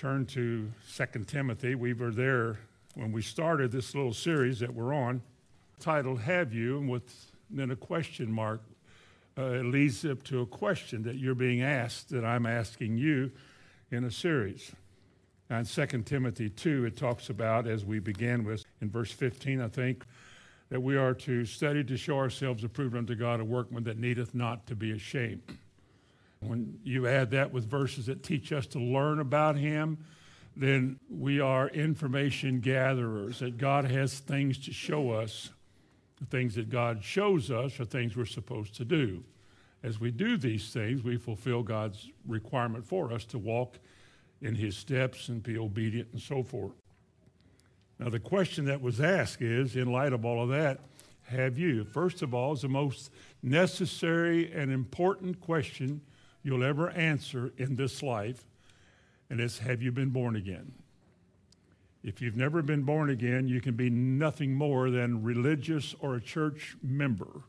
turn to 2 Timothy. We were there when we started this little series that we're on, titled Have You? and with then a question mark. Uh, it leads up to a question that you're being asked that I'm asking you in a series. In 2 Timothy 2, it talks about, as we began with in verse 15, I think, that we are to study to show ourselves approved unto God, a workman that needeth not to be ashamed. When you add that with verses that teach us to learn about Him, then we are information gatherers, that God has things to show us. The things that God shows us are things we're supposed to do. As we do these things, we fulfill God's requirement for us to walk in His steps and be obedient and so forth. Now, the question that was asked is in light of all of that, have you? First of all, is the most necessary and important question you'll ever answer in this life, and it's have you been born again? If you've never been born again, you can be nothing more than religious or a church member.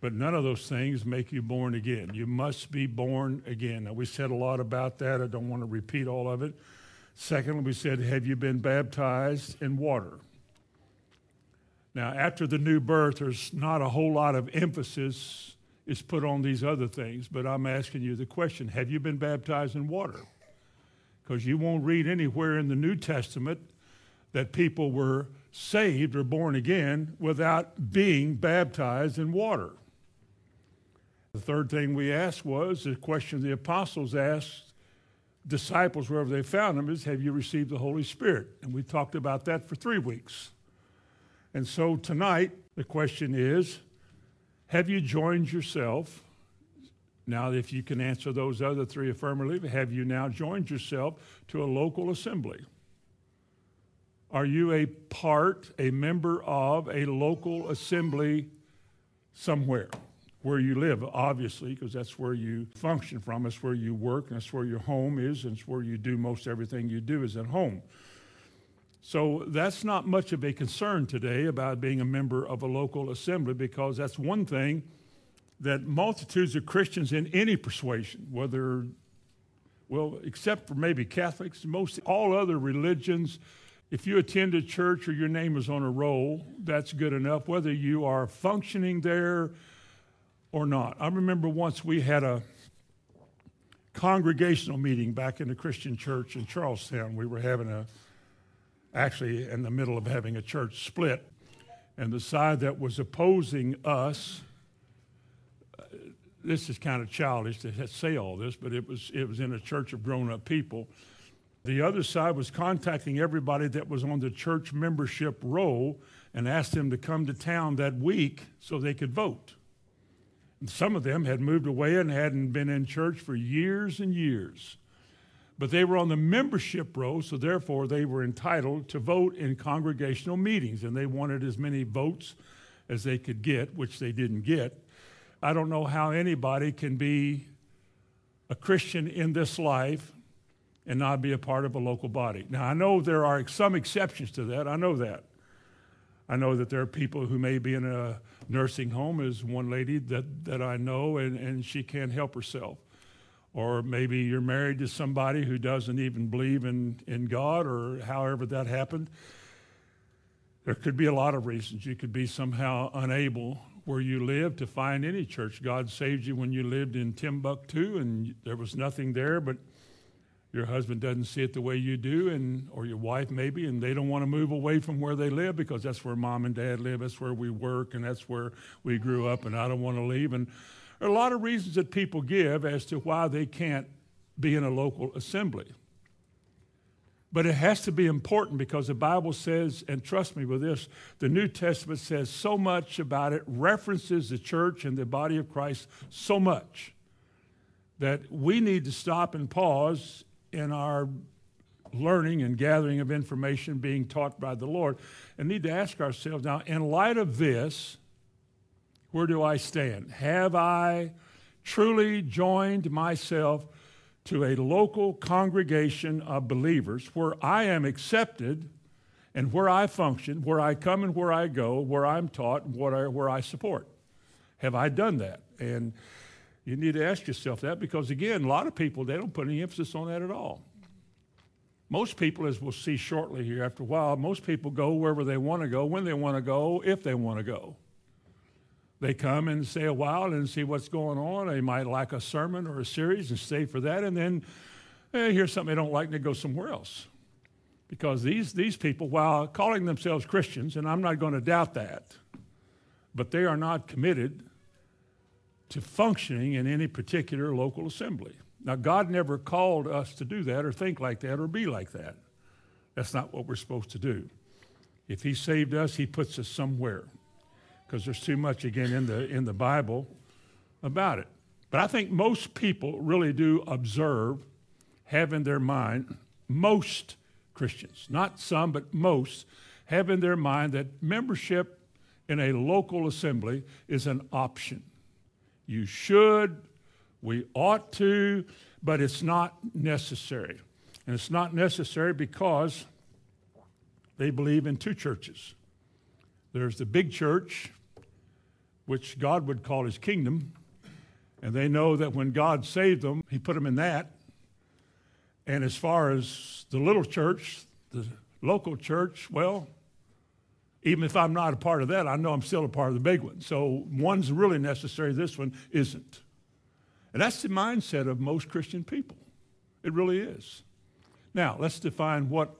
But none of those things make you born again. You must be born again. Now, we said a lot about that. I don't want to repeat all of it. Secondly, we said, Have you been baptized in water? Now, after the new birth, there's not a whole lot of emphasis is put on these other things. But I'm asking you the question Have you been baptized in water? Because you won't read anywhere in the New Testament that people were saved or born again without being baptized in water. The third thing we asked was the question the apostles asked disciples wherever they found them is Have you received the Holy Spirit? And we talked about that for three weeks. And so tonight, the question is have you joined yourself? Now, if you can answer those other three affirmatively, have you now joined yourself to a local assembly? Are you a part, a member of a local assembly somewhere where you live, obviously, because that's where you function from, that's where you work, that's where your home is, and it's where you do most everything you do is at home. So that's not much of a concern today about being a member of a local assembly because that's one thing that multitudes of Christians in any persuasion, whether, well, except for maybe Catholics, most all other religions, if you attend a church or your name is on a roll, that's good enough, whether you are functioning there or not. I remember once we had a congregational meeting back in the Christian church in Charlestown. We were having a actually in the middle of having a church split. And the side that was opposing us, uh, this is kind of childish to say all this, but it was, it was in a church of grown up people. The other side was contacting everybody that was on the church membership roll and asked them to come to town that week so they could vote. And some of them had moved away and hadn't been in church for years and years. But they were on the membership roll, so therefore they were entitled to vote in congregational meetings, and they wanted as many votes as they could get, which they didn't get. I don't know how anybody can be a Christian in this life and not be a part of a local body. Now, I know there are some exceptions to that. I know that. I know that there are people who may be in a nursing home, as one lady that, that I know, and, and she can't help herself or maybe you're married to somebody who doesn't even believe in, in God, or however that happened. There could be a lot of reasons. You could be somehow unable where you live to find any church. God saved you when you lived in Timbuktu and there was nothing there, but your husband doesn't see it the way you do, and or your wife maybe, and they don't want to move away from where they live because that's where mom and dad live, that's where we work, and that's where we grew up, and I don't want to leave. And there are a lot of reasons that people give as to why they can't be in a local assembly. But it has to be important because the Bible says, and trust me with this, the New Testament says so much about it, references the church and the body of Christ so much that we need to stop and pause in our learning and gathering of information being taught by the Lord and need to ask ourselves now, in light of this, where do I stand? Have I truly joined myself to a local congregation of believers where I am accepted and where I function, where I come and where I go, where I'm taught, and where I, where I support? Have I done that? And you need to ask yourself that because, again, a lot of people, they don't put any emphasis on that at all. Most people, as we'll see shortly here after a while, most people go wherever they want to go, when they want to go, if they want to go. They come and stay a while and see what's going on. They might like a sermon or a series and stay for that, and then eh, hear something they don't like and they go somewhere else. Because these, these people, while calling themselves Christians, and I'm not going to doubt that, but they are not committed to functioning in any particular local assembly. Now, God never called us to do that or think like that or be like that. That's not what we're supposed to do. If He saved us, He puts us somewhere because there's too much, again, in the, in the Bible about it. But I think most people really do observe, have in their mind, most Christians, not some, but most, have in their mind that membership in a local assembly is an option. You should, we ought to, but it's not necessary. And it's not necessary because they believe in two churches. There's the big church, which God would call his kingdom, and they know that when God saved them, he put them in that. And as far as the little church, the local church, well, even if I'm not a part of that, I know I'm still a part of the big one. So one's really necessary, this one isn't. And that's the mindset of most Christian people. It really is. Now, let's define what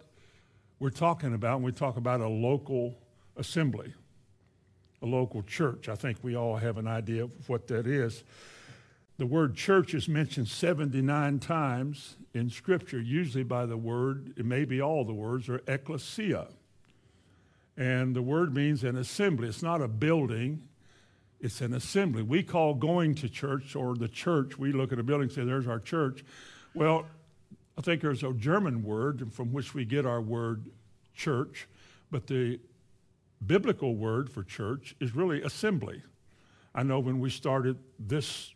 we're talking about when we talk about a local assembly, a local church. I think we all have an idea of what that is. The word church is mentioned 79 times in Scripture, usually by the word, it may be all the words, or ecclesia. And the word means an assembly. It's not a building, it's an assembly. We call going to church or the church, we look at a building and say, there's our church. Well, I think there's a German word from which we get our word church, but the biblical word for church is really assembly. I know when we started this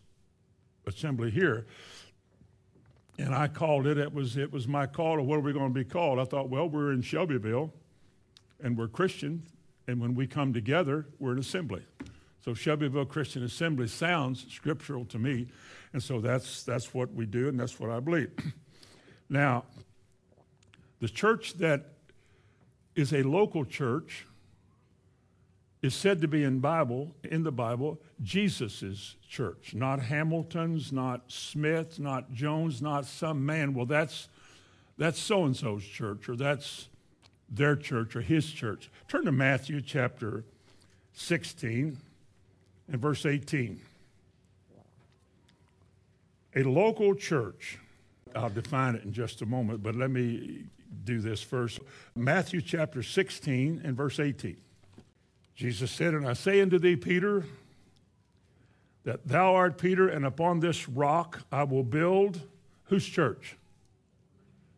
assembly here, and I called it, it was, it was my call to what are we going to be called? I thought, well, we're in Shelbyville and we're Christian, and when we come together, we're an assembly. So Shelbyville Christian Assembly sounds scriptural to me, and so that's that's what we do, and that's what I believe. now, the church that is a local church is said to be in Bible in the Bible Jesus's church, not Hamilton's, not Smith's, not Jones, not some man. Well, that's that's so and so's church, or that's their church or his church. Turn to Matthew chapter 16 and verse 18. A local church, I'll define it in just a moment, but let me do this first. Matthew chapter 16 and verse 18. Jesus said, And I say unto thee, Peter, that thou art Peter, and upon this rock I will build whose church?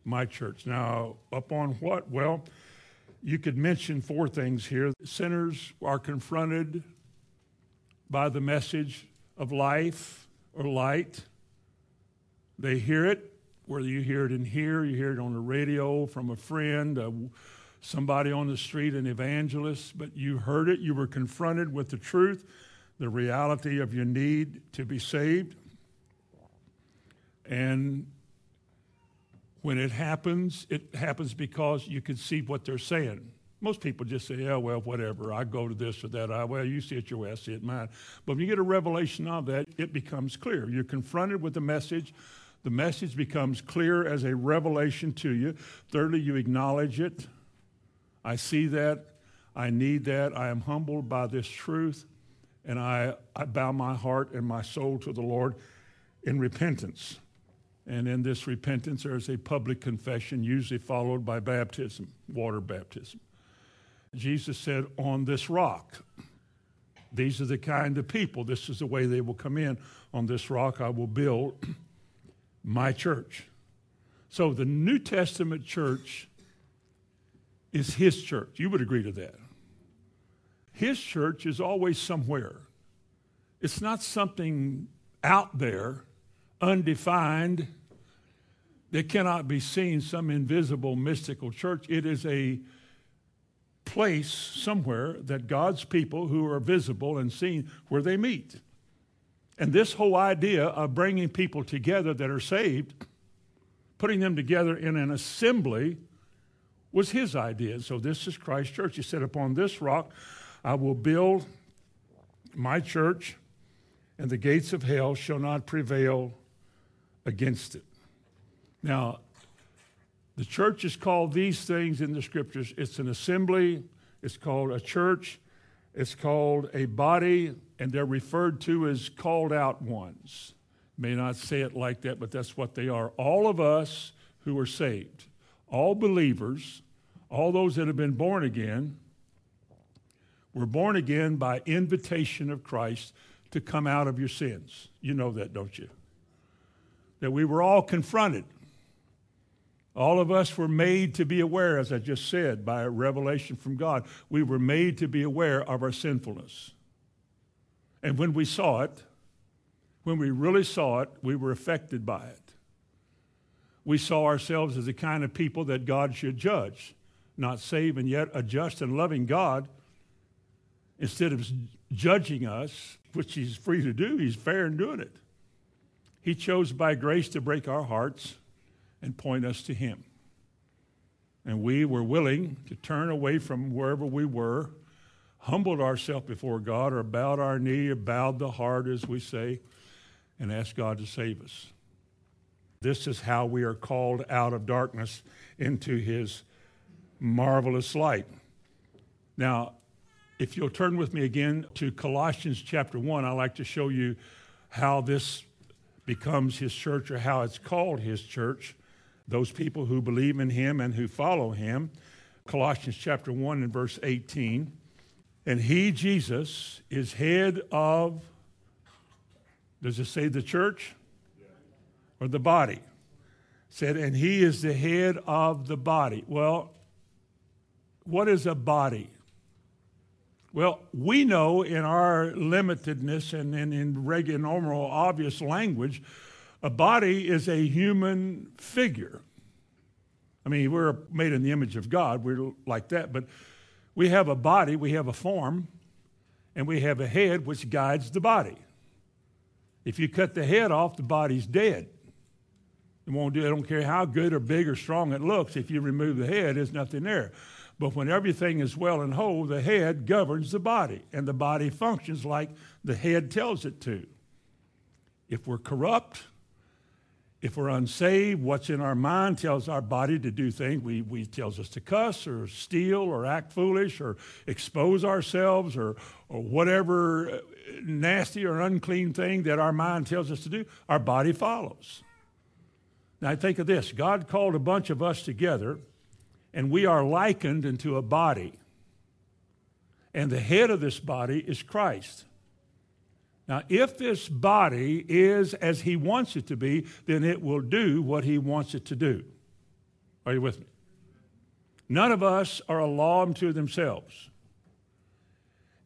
My church. Now, upon what? Well, you could mention four things here. Sinners are confronted by the message of life or light. They hear it, whether you hear it in here, you hear it on the radio from a friend, uh, somebody on the street, an evangelist, but you heard it, you were confronted with the truth, the reality of your need to be saved. And when it happens, it happens because you can see what they're saying. Most people just say, yeah, well, whatever. I go to this or that. I, well, you see it your way, I see it mine. But when you get a revelation of that, it becomes clear. You're confronted with the message. The message becomes clear as a revelation to you. Thirdly, you acknowledge it. I see that. I need that. I am humbled by this truth. And I, I bow my heart and my soul to the Lord in repentance. And in this repentance, there's a public confession, usually followed by baptism, water baptism. Jesus said, On this rock, these are the kind of people, this is the way they will come in. On this rock, I will build my church. So the New Testament church is his church. You would agree to that. His church is always somewhere, it's not something out there undefined, that cannot be seen, some invisible mystical church. It is a place somewhere that God's people who are visible and seen where they meet. And this whole idea of bringing people together that are saved putting them together in an assembly was his idea. So this is Christ Church. He said, Upon this rock I will build my church, and the gates of hell shall not prevail against it. Now, the church is called these things in the scriptures it's an assembly, it's called a church, it's called a body, and they're referred to as called out ones. May not say it like that, but that's what they are. All of us who are saved, all believers, all those that have been born again, were born again by invitation of Christ to come out of your sins. You know that, don't you? That we were all confronted. All of us were made to be aware, as I just said, by a revelation from God. We were made to be aware of our sinfulness. And when we saw it, when we really saw it, we were affected by it. We saw ourselves as the kind of people that God should judge, not save, and yet a just and loving God instead of judging us, which he's free to do, he's fair in doing it. He chose by grace to break our hearts and point us to him. And we were willing to turn away from wherever we were, humbled ourselves before God, or bowed our knee, or bowed the heart, as we say, and asked God to save us. This is how we are called out of darkness into his marvelous light. Now, if you'll turn with me again to Colossians chapter 1, I'd like to show you how this becomes his church or how it's called his church. Those people who believe in him and who follow him. Colossians chapter 1 and verse 18. And he, Jesus, is head of, does it say the church? Or the body? said, and he is the head of the body. Well, what is a body? Well, we know in our limitedness and, in regular, normal, obvious language, a body is a human figure. I mean, we're made in the image of God, we're like that, but we have a body, we have a form, and we have a head which guides the body. If you cut the head off, the body's dead. It won't do. I don't care how good or big or strong it looks. If you remove the head, there's nothing there. But when everything is well and whole, the head governs the body, and the body functions like the head tells it to. If we're corrupt, if we're unsaved, what's in our mind tells our body to do things. We, we tells us to cuss or steal or act foolish or expose ourselves or, or whatever uh, nasty or unclean thing that our mind tells us to do. Our body follows. Now think of this: God called a bunch of us together and we are likened into a body. And the head of this body is Christ. Now, if this body is as he wants it to be, then it will do what he wants it to do. Are you with me? None of us are a law unto themselves.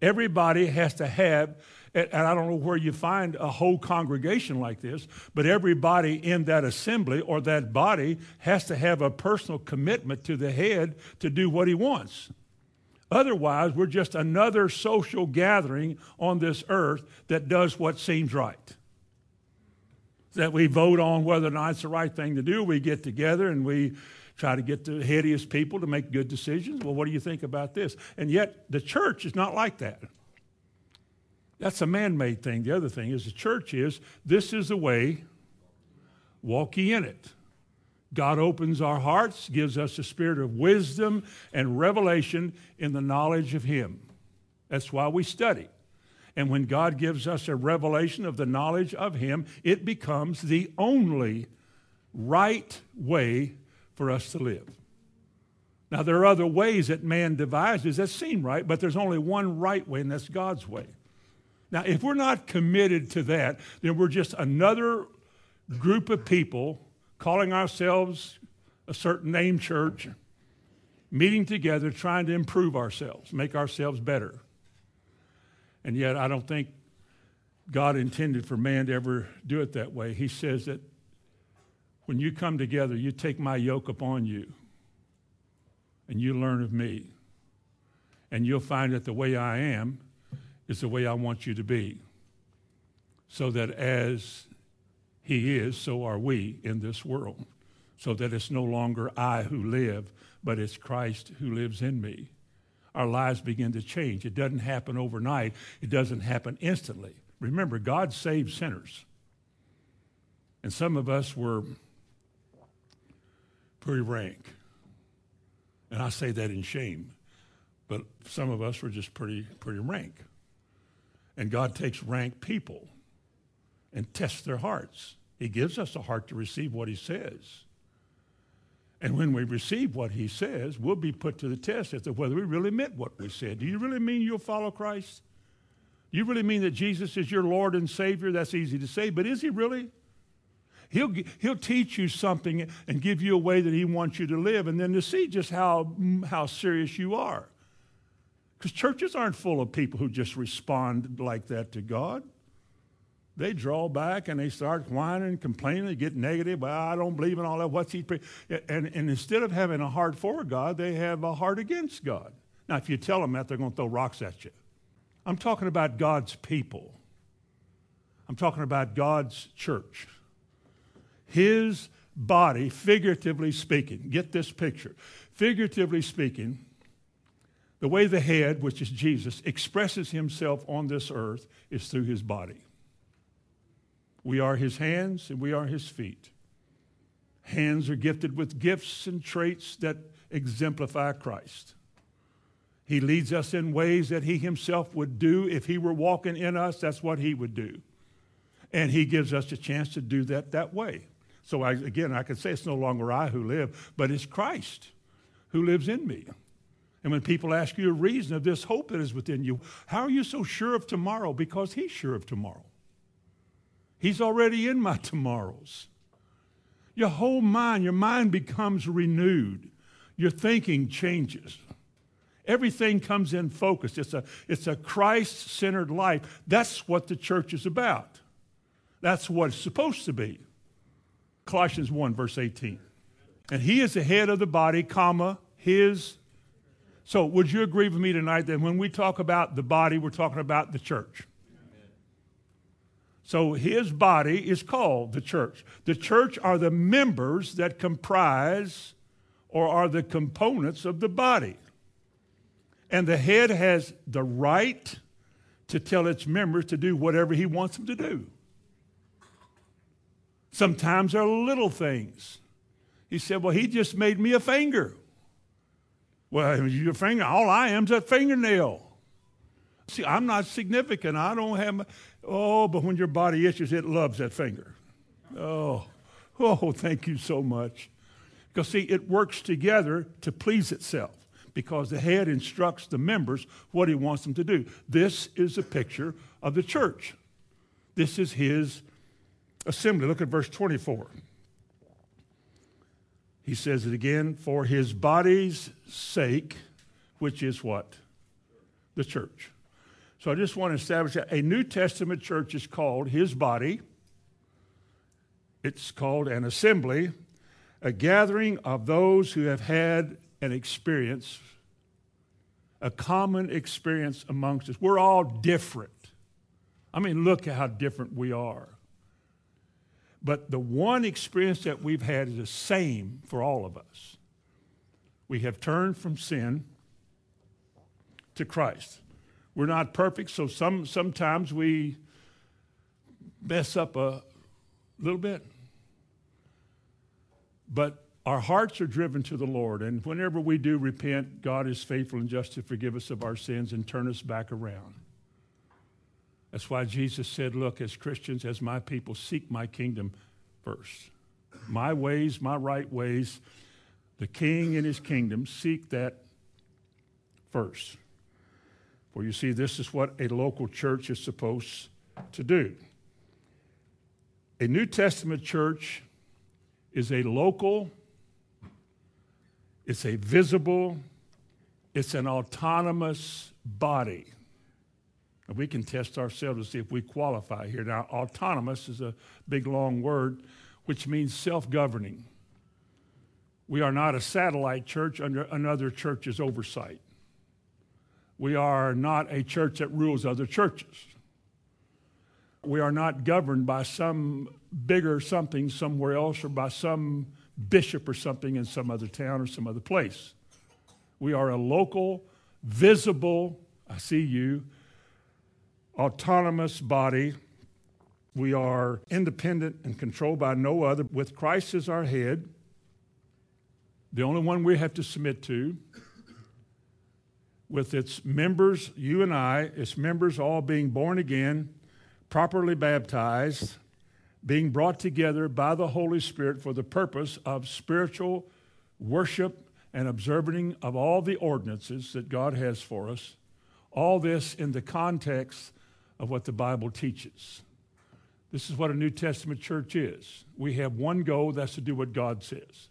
Everybody has to have and I don't know where you find a whole congregation like this, but everybody in that assembly or that body has to have a personal commitment to the head to do what he wants. Otherwise, we're just another social gathering on this earth that does what seems right. That we vote on whether or not it's the right thing to do. We get together and we try to get the headiest people to make good decisions. Well, what do you think about this? And yet, the church is not like that. That's a man made thing. The other thing is the church is this is the way, walk ye in it. God opens our hearts, gives us a spirit of wisdom and revelation in the knowledge of Him. That's why we study. And when God gives us a revelation of the knowledge of Him, it becomes the only right way for us to live. Now, there are other ways that man devises that seem right, but there's only one right way, and that's God's way. Now, if we're not committed to that, then we're just another group of people calling ourselves a certain name church, meeting together, trying to improve ourselves, make ourselves better. And yet, I don't think God intended for man to ever do it that way. He says that when you come together, you take my yoke upon you and you learn of me. And you'll find that the way I am is the way I want you to be. So that as He is, so are we in this world. so that it's no longer I who live, but it's Christ who lives in me. Our lives begin to change. It doesn't happen overnight, it doesn't happen instantly. Remember, God saves sinners. And some of us were pretty rank. And I say that in shame. But some of us were just pretty, pretty rank. And God takes rank people and tests their hearts. He gives us a heart to receive what He says. And when we receive what He says, we'll be put to the test as to whether we really meant what we said. Do you really mean you'll follow Christ? Do you really mean that Jesus is your Lord and Savior? That's easy to say, but is He really? He'll, he'll teach you something and give you a way that He wants you to live, and then to see just how, how serious you are. Because churches aren't full of people who just respond like that to God. They draw back and they start whining and complaining. They get negative. Well, I don't believe in all that. What's he? Pre-? And, and instead of having a heart for God, they have a heart against God. Now, if you tell them that, they're going to throw rocks at you. I'm talking about God's people. I'm talking about God's church. His body, figuratively speaking, get this picture. Figuratively speaking, the way the head, which is Jesus, expresses himself on this earth is through his body. We are his hands and we are his feet. Hands are gifted with gifts and traits that exemplify Christ. He leads us in ways that he himself would do if he were walking in us, that's what he would do. And he gives us a chance to do that that way. So I, again, I can say it's no longer I who live, but it's Christ who lives in me. And when people ask you a reason of this hope that is within you, how are you so sure of tomorrow? Because He's sure of tomorrow. He's already in my tomorrows. Your whole mind, your mind becomes renewed. Your thinking changes. Everything comes in focus. It's a, it's a Christ centered life. That's what the church is about. That's what it's supposed to be. Colossians 1, verse 18. And he is the head of the body, comma, his so, would you agree with me tonight that when we talk about the body, we're talking about the church? So, his body is called the church. The church are the members that comprise or are the components of the body. And the head has the right to tell its members to do whatever he wants them to do. Sometimes there are little things. He said, Well, he just made me a finger. Well, your finger, all I am is a fingernail. See, I'm not significant. I don't have, oh, but when your body itches, it loves that finger. Oh, oh, thank you so much. Because, see, it works together to please itself because the head instructs the members what he wants them to do. This is a picture of the church. This is his assembly. Look at verse 24. He says it again for his body's sake, which is what? The church. So I just want to establish that a New Testament church is called his body. It's called an assembly, a gathering of those who have had an experience, a common experience amongst us. We're all different. I mean, look at how different we are. But the one experience that we've had is the same for all of us. We have turned from sin to Christ. We're not perfect, so some, sometimes we mess up a little bit. But our hearts are driven to the Lord, and whenever we do repent, God is faithful and just to forgive us of our sins and turn us back around. That's why Jesus said, Look, as Christians, as my people, seek my kingdom first. My ways, my right ways, the king and his kingdom, seek that first. For you see, this is what a local church is supposed to do. A New Testament church is a local, it's a visible, it's an autonomous body. And we can test ourselves to see if we qualify here. Now, autonomous is a big, long word, which means self governing. We are not a satellite church under another church's oversight. We are not a church that rules other churches. We are not governed by some bigger something somewhere else or by some bishop or something in some other town or some other place. We are a local, visible, I see you, autonomous body. We are independent and controlled by no other, with Christ as our head, the only one we have to submit to, with its members, you and I, its members all being born again, properly baptized, being brought together by the Holy Spirit for the purpose of spiritual worship and observing of all the ordinances that God has for us. All this in the context of what the Bible teaches. This is what a New Testament church is. We have one goal, that's to do what God says.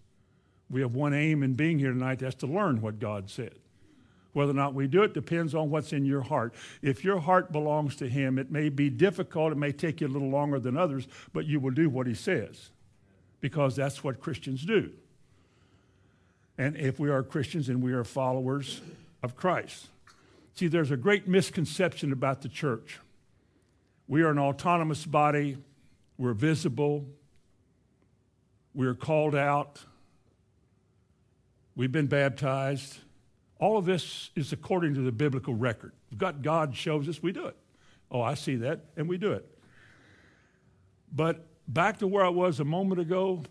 We have one aim in being here tonight, that's to learn what God said. Whether or not we do it depends on what's in your heart. If your heart belongs to Him, it may be difficult, it may take you a little longer than others, but you will do what He says because that's what Christians do. And if we are Christians and we are followers of Christ. See, there's a great misconception about the church. We are an autonomous body, we're visible, we are called out, we've been baptized. All of this is according to the biblical record. We've got God shows us, we do it. Oh, I see that, and we do it. But back to where I was a moment ago,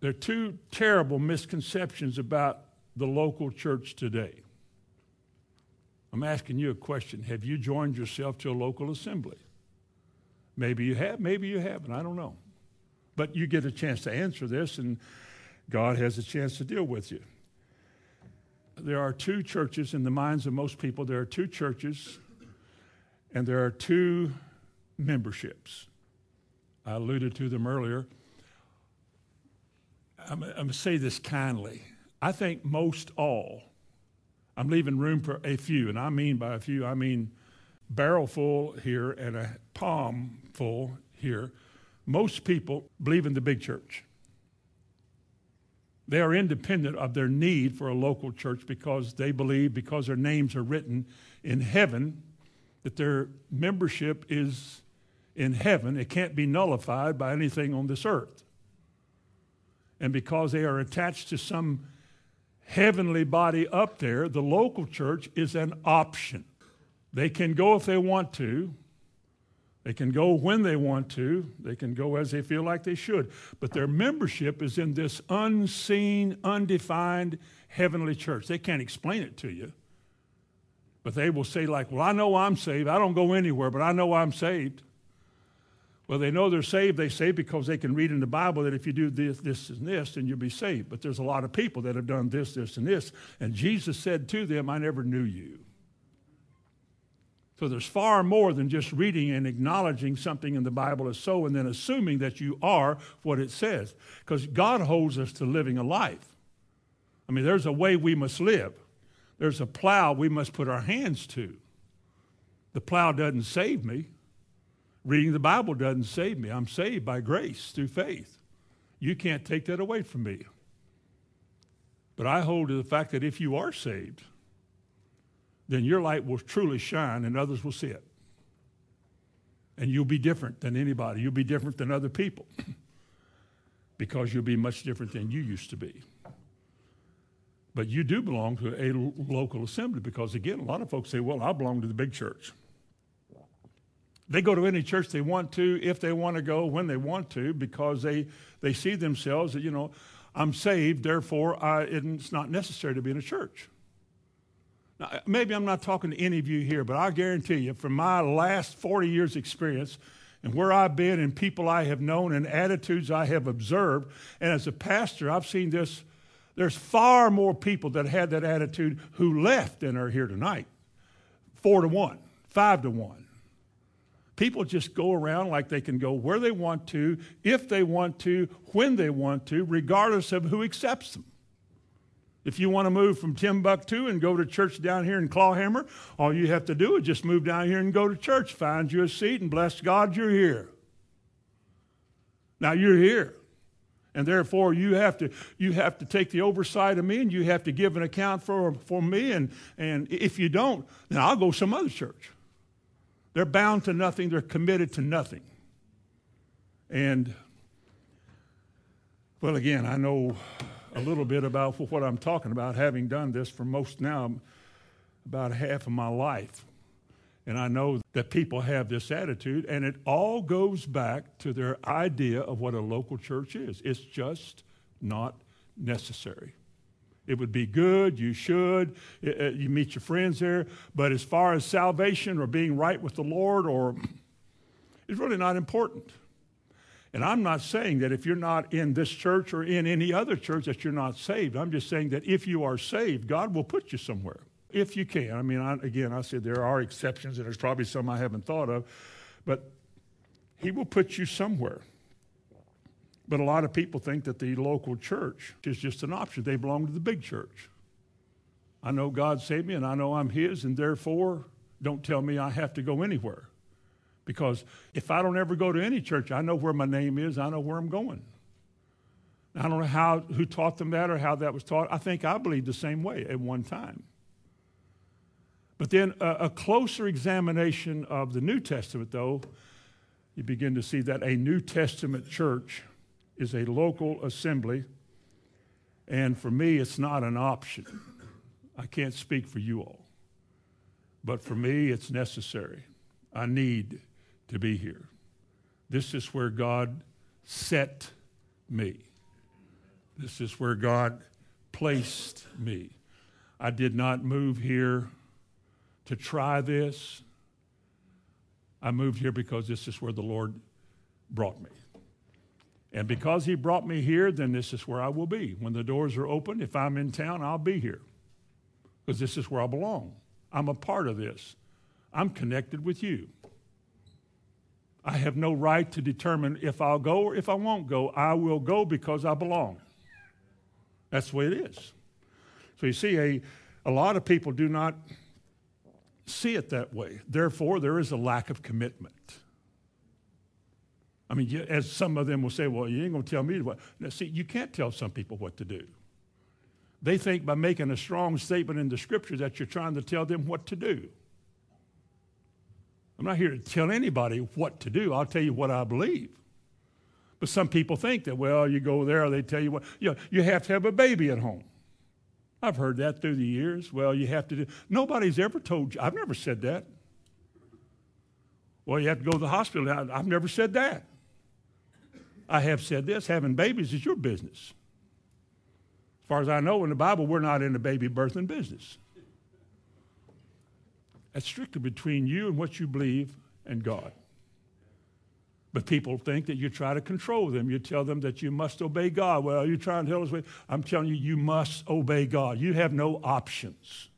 there are two terrible misconceptions about the local church today. I'm asking you a question. Have you joined yourself to a local assembly? Maybe you have, maybe you haven't, I don't know. But you get a chance to answer this, and God has a chance to deal with you. There are two churches in the minds of most people, there are two churches, and there are two memberships. I alluded to them earlier. I'm, I'm going to say this kindly. I think most all, I'm leaving room for a few, and I mean by a few, I mean barrel full here and a palm here. Most people believe in the big church. They are independent of their need for a local church because they believe, because their names are written in heaven, that their membership is in heaven. It can't be nullified by anything on this earth. And because they are attached to some heavenly body up there, the local church is an option. They can go if they want to. They can go when they want to. They can go as they feel like they should. But their membership is in this unseen, undefined heavenly church. They can't explain it to you. But they will say, like, well, I know I'm saved. I don't go anywhere, but I know I'm saved. Well, they know they're saved. They say because they can read in the Bible that if you do this, this, and this, then you'll be saved. But there's a lot of people that have done this, this, and this. And Jesus said to them, I never knew you. So there's far more than just reading and acknowledging something in the Bible as so and then assuming that you are what it says. Because God holds us to living a life. I mean, there's a way we must live, there's a plow we must put our hands to. The plow doesn't save me. Reading the Bible doesn't save me. I'm saved by grace through faith. You can't take that away from me. But I hold to the fact that if you are saved, then your light will truly shine and others will see it. And you'll be different than anybody. You'll be different than other people because you'll be much different than you used to be. But you do belong to a local assembly because, again, a lot of folks say, well, I belong to the big church. They go to any church they want to, if they want to go, when they want to, because they, they see themselves that, you know, I'm saved, therefore I, it's not necessary to be in a church. Now, maybe I'm not talking to any of you here, but I guarantee you, from my last 40 years' experience and where I've been and people I have known and attitudes I have observed, and as a pastor, I've seen this. There's far more people that had that attitude who left than are here tonight. Four to one, five to one. People just go around like they can go where they want to, if they want to, when they want to, regardless of who accepts them. If you want to move from Timbuktu and go to church down here in Clawhammer, all you have to do is just move down here and go to church, find you a seat, and bless God you're here. Now you're here. And therefore you have to you have to take the oversight of me and you have to give an account for, for me. And, and if you don't, then I'll go some other church. They're bound to nothing, they're committed to nothing. And Well, again, I know a little bit about what I'm talking about, having done this for most now about half of my life. And I know that people have this attitude, and it all goes back to their idea of what a local church is. It's just not necessary. It would be good, you should, you meet your friends there, but as far as salvation or being right with the Lord, or it's really not important. And I'm not saying that if you're not in this church or in any other church that you're not saved. I'm just saying that if you are saved, God will put you somewhere. If you can. I mean, I, again, I said there are exceptions, and there's probably some I haven't thought of, but He will put you somewhere. But a lot of people think that the local church is just an option. They belong to the big church. I know God saved me, and I know I'm His, and therefore, don't tell me I have to go anywhere. Because if I don't ever go to any church, I know where my name is, I know where I'm going. I don't know how, who taught them that or how that was taught. I think I believed the same way at one time. But then a, a closer examination of the New Testament, though, you begin to see that a New Testament church is a local assembly. And for me, it's not an option. I can't speak for you all. But for me, it's necessary. I need to be here. This is where God set me. This is where God placed me. I did not move here to try this. I moved here because this is where the Lord brought me. And because He brought me here, then this is where I will be. When the doors are open, if I'm in town, I'll be here because this is where I belong. I'm a part of this. I'm connected with you. I have no right to determine if I'll go or if I won't go. I will go because I belong. That's the way it is. So you see, a, a lot of people do not see it that way. Therefore, there is a lack of commitment. I mean, as some of them will say, well, you ain't going to tell me what. Now, see, you can't tell some people what to do. They think by making a strong statement in the scripture that you're trying to tell them what to do. I'm not here to tell anybody what to do. I'll tell you what I believe. But some people think that, well, you go there, they tell you what, you, know, you have to have a baby at home. I've heard that through the years. Well, you have to do. Nobody's ever told you. I've never said that. Well, you have to go to the hospital. I've never said that. I have said this having babies is your business. As far as I know, in the Bible, we're not in the baby birthing business. That's strictly between you and what you believe and God. But people think that you try to control them. You tell them that you must obey God. Well, you're trying to tell us, I'm telling you, you must obey God. You have no options.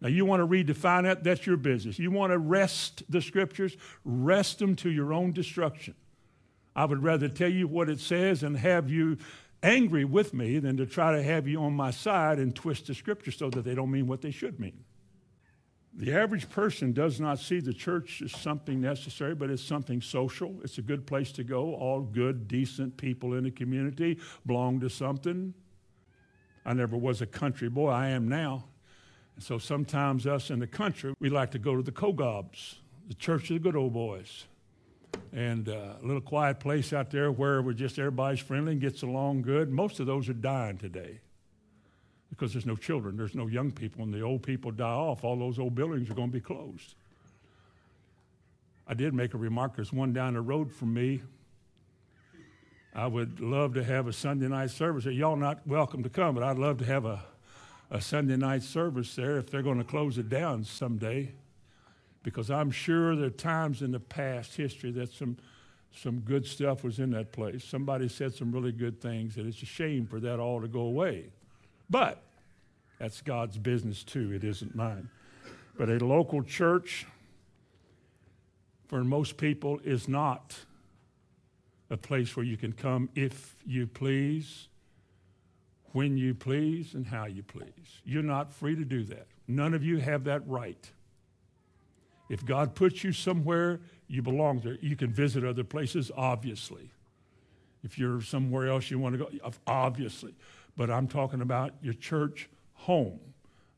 Now, you want to redefine that, that's your business. You want to wrest the scriptures, wrest them to your own destruction. I would rather tell you what it says and have you angry with me than to try to have you on my side and twist the scripture so that they don't mean what they should mean. The average person does not see the church as something necessary, but as something social. It's a good place to go. All good, decent people in the community belong to something. I never was a country boy. I am now. And so sometimes us in the country, we like to go to the Kogobs, the church of the good old boys. And uh, a little quiet place out there where we're just everybody's friendly and gets along good. Most of those are dying today because there's no children, there's no young people. and the old people die off, all those old buildings are going to be closed. I did make a remark. There's one down the road from me. I would love to have a Sunday night service. Y'all not welcome to come, but I'd love to have a, a Sunday night service there if they're going to close it down someday. Because I'm sure there are times in the past history that some, some good stuff was in that place. Somebody said some really good things, and it's a shame for that all to go away. But that's God's business too, it isn't mine. But a local church, for most people, is not a place where you can come if you please, when you please, and how you please. You're not free to do that. None of you have that right. If God puts you somewhere, you belong there. You can visit other places, obviously. If you're somewhere else you want to go, obviously but I'm talking about your church home.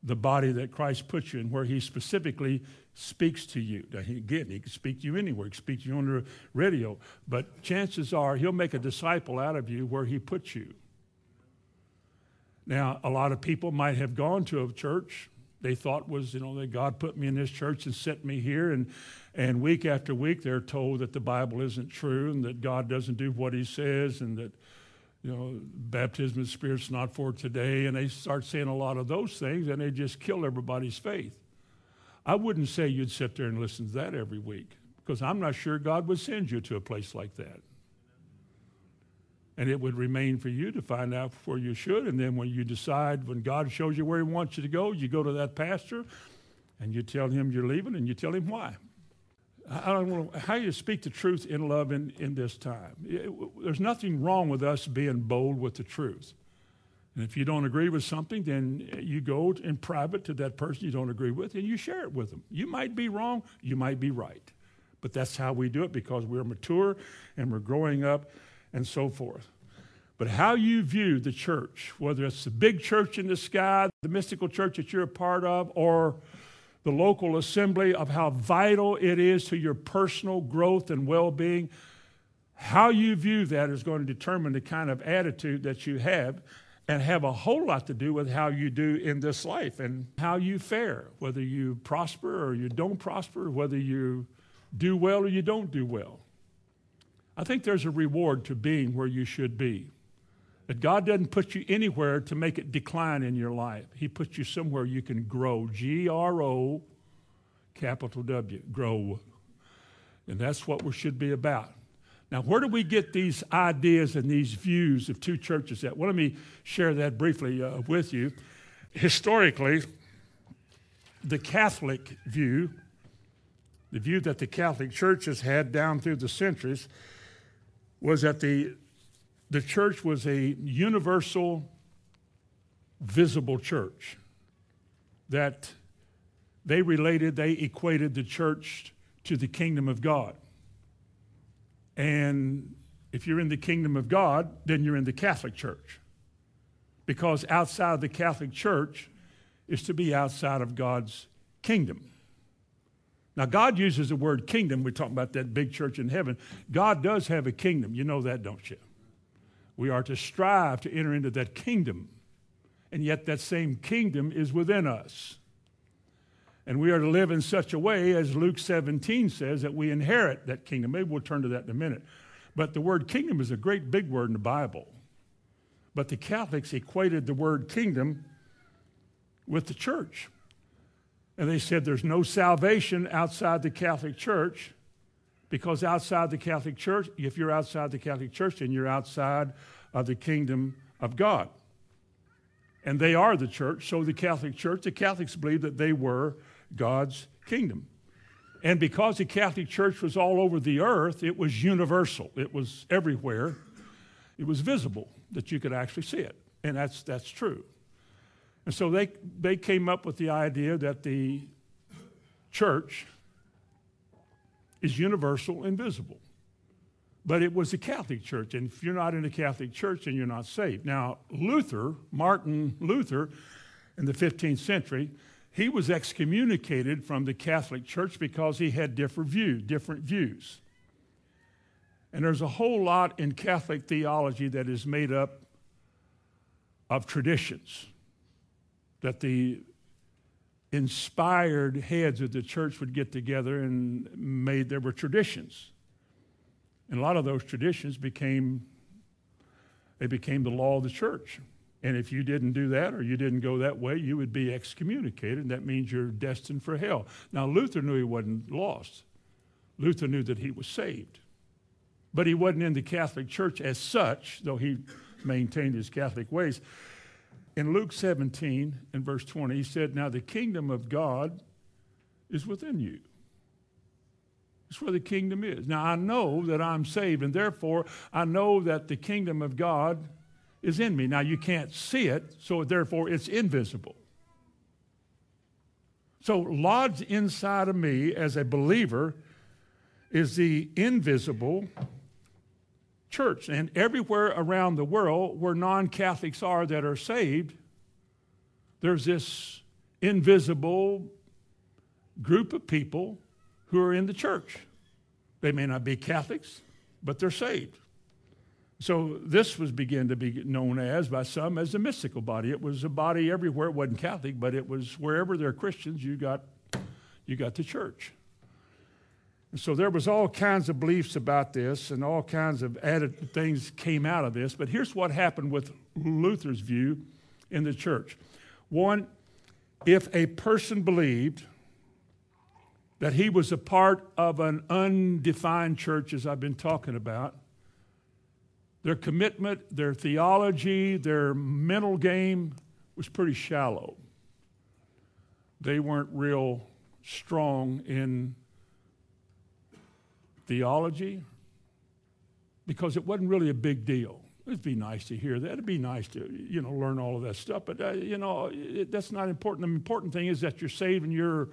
the body that Christ puts you in, where He specifically speaks to you. Now, he, again, He can speak to you anywhere. He can speak to you on the radio. But chances are He'll make a disciple out of you where He puts you. Now, a lot of people might have gone to a church they thought was, you know, that God put me in this church and set me here. And, and week after week, they're told that the Bible isn't true and that God doesn't do what he says and that, you know, baptism of Spirit's not for today. And they start saying a lot of those things and they just kill everybody's faith. I wouldn't say you'd sit there and listen to that every week because I'm not sure God would send you to a place like that. And it would remain for you to find out where you should. And then when you decide, when God shows you where He wants you to go, you go to that pastor and you tell him you're leaving and you tell him why. I don't know how you speak the truth in love in, in this time. It, there's nothing wrong with us being bold with the truth. And if you don't agree with something, then you go in private to that person you don't agree with and you share it with them. You might be wrong, you might be right. But that's how we do it because we're mature and we're growing up and so forth. But how you view the church, whether it's the big church in the sky, the mystical church that you're a part of, or the local assembly, of how vital it is to your personal growth and well being, how you view that is going to determine the kind of attitude that you have and have a whole lot to do with how you do in this life and how you fare, whether you prosper or you don't prosper, whether you do well or you don't do well. I think there's a reward to being where you should be. That God doesn't put you anywhere to make it decline in your life. He puts you somewhere you can grow. G R O, capital W, grow. And that's what we should be about. Now, where do we get these ideas and these views of two churches at? Well, let me share that briefly uh, with you. Historically, the Catholic view, the view that the Catholic Church has had down through the centuries, was that the, the church was a universal, visible church. That they related, they equated the church to the kingdom of God. And if you're in the kingdom of God, then you're in the Catholic Church. Because outside the Catholic Church is to be outside of God's kingdom. Now, God uses the word kingdom. We're talking about that big church in heaven. God does have a kingdom. You know that, don't you? We are to strive to enter into that kingdom. And yet, that same kingdom is within us. And we are to live in such a way, as Luke 17 says, that we inherit that kingdom. Maybe we'll turn to that in a minute. But the word kingdom is a great big word in the Bible. But the Catholics equated the word kingdom with the church. And they said there's no salvation outside the Catholic Church because outside the Catholic Church, if you're outside the Catholic Church, then you're outside of the kingdom of God. And they are the church, so the Catholic Church, the Catholics believed that they were God's kingdom. And because the Catholic Church was all over the earth, it was universal. It was everywhere. It was visible that you could actually see it. And that's, that's true. And so they, they came up with the idea that the church is universal and visible. But it was the Catholic Church, and if you're not in the Catholic Church, then you're not saved. Now, Luther, Martin Luther, in the 15th century, he was excommunicated from the Catholic Church because he had different views, different views. And there's a whole lot in Catholic theology that is made up of traditions that the inspired heads of the church would get together and made there were traditions. And a lot of those traditions became they became the law of the church. And if you didn't do that or you didn't go that way you would be excommunicated. And that means you're destined for hell. Now luther knew he wasn't lost. Luther knew that he was saved. But he wasn't in the catholic church as such though he maintained his catholic ways in Luke 17 and verse 20, he said, Now the kingdom of God is within you. It's where the kingdom is. Now I know that I'm saved, and therefore I know that the kingdom of God is in me. Now you can't see it, so therefore it's invisible. So, lodged inside of me as a believer is the invisible church. And everywhere around the world where non Catholics are that are saved, there's this invisible group of people who are in the church. They may not be Catholics, but they're saved. So this was begun to be known as by some as a mystical body. It was a body everywhere. It wasn't Catholic, but it was wherever there are Christians, you got, you got the church. And so there was all kinds of beliefs about this, and all kinds of added things came out of this. But here's what happened with Luther's view in the church. One, if a person believed that he was a part of an undefined church, as I've been talking about, their commitment, their theology, their mental game was pretty shallow. They weren't real strong in theology because it wasn't really a big deal. It'd be nice to hear that. It'd be nice to, you know, learn all of that stuff. But, uh, you know, it, that's not important. The important thing is that you're saved and you're,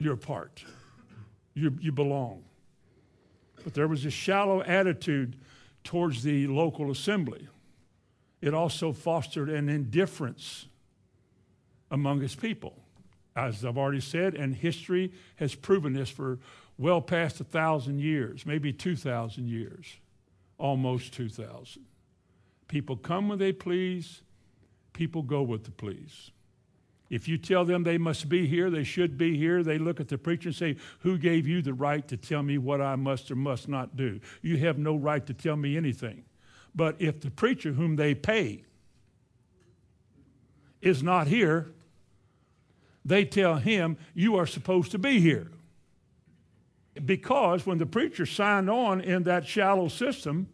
you're part. You, you belong. But there was a shallow attitude towards the local assembly. It also fostered an indifference among his people. As I've already said, and history has proven this for well past a thousand years, maybe 2,000 years almost 2,000. People come when they please, people go with the please. If you tell them they must be here, they should be here, they look at the preacher and say, Who gave you the right to tell me what I must or must not do? You have no right to tell me anything. But if the preacher whom they pay is not here, they tell him, You are supposed to be here. Because when the preacher signed on in that shallow system,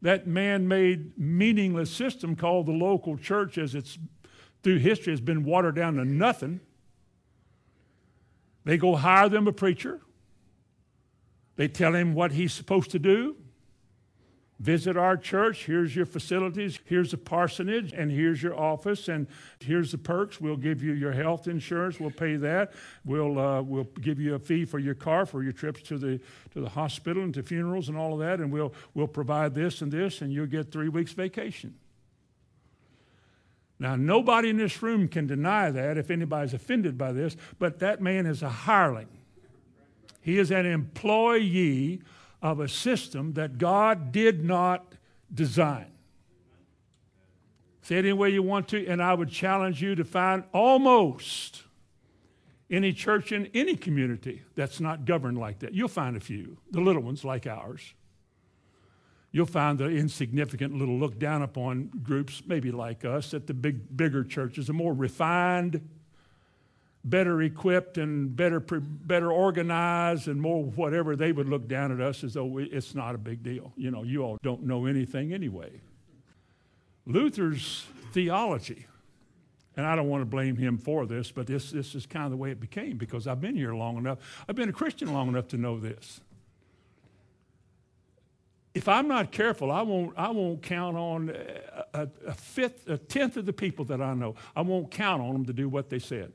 that man made meaningless system called the local church, as it's through history has been watered down to nothing. They go hire them a preacher. They tell him what he's supposed to do visit our church. Here's your facilities. Here's the parsonage, and here's your office, and here's the perks. We'll give you your health insurance. We'll pay that. We'll uh, we'll give you a fee for your car for your trips to the to the hospital and to funerals and all of that, and we'll we'll provide this and this, and you'll get three weeks vacation. Now, nobody in this room can deny that if anybody's offended by this, but that man is a hireling. He is an employee of a system that God did not design. Say it any way you want to, and I would challenge you to find almost any church in any community that's not governed like that. You'll find a few, the little ones like ours. You'll find the insignificant little look down upon groups, maybe like us, at the big, bigger churches, the more refined, better equipped and better, better organized and more whatever, they would look down at us as though it's not a big deal. You know, you all don't know anything anyway. Luther's theology, and I don't want to blame him for this, but this, this is kind of the way it became because I've been here long enough. I've been a Christian long enough to know this. If I'm not careful, I won't, I won't count on a, a fifth, a tenth of the people that I know. I won't count on them to do what they said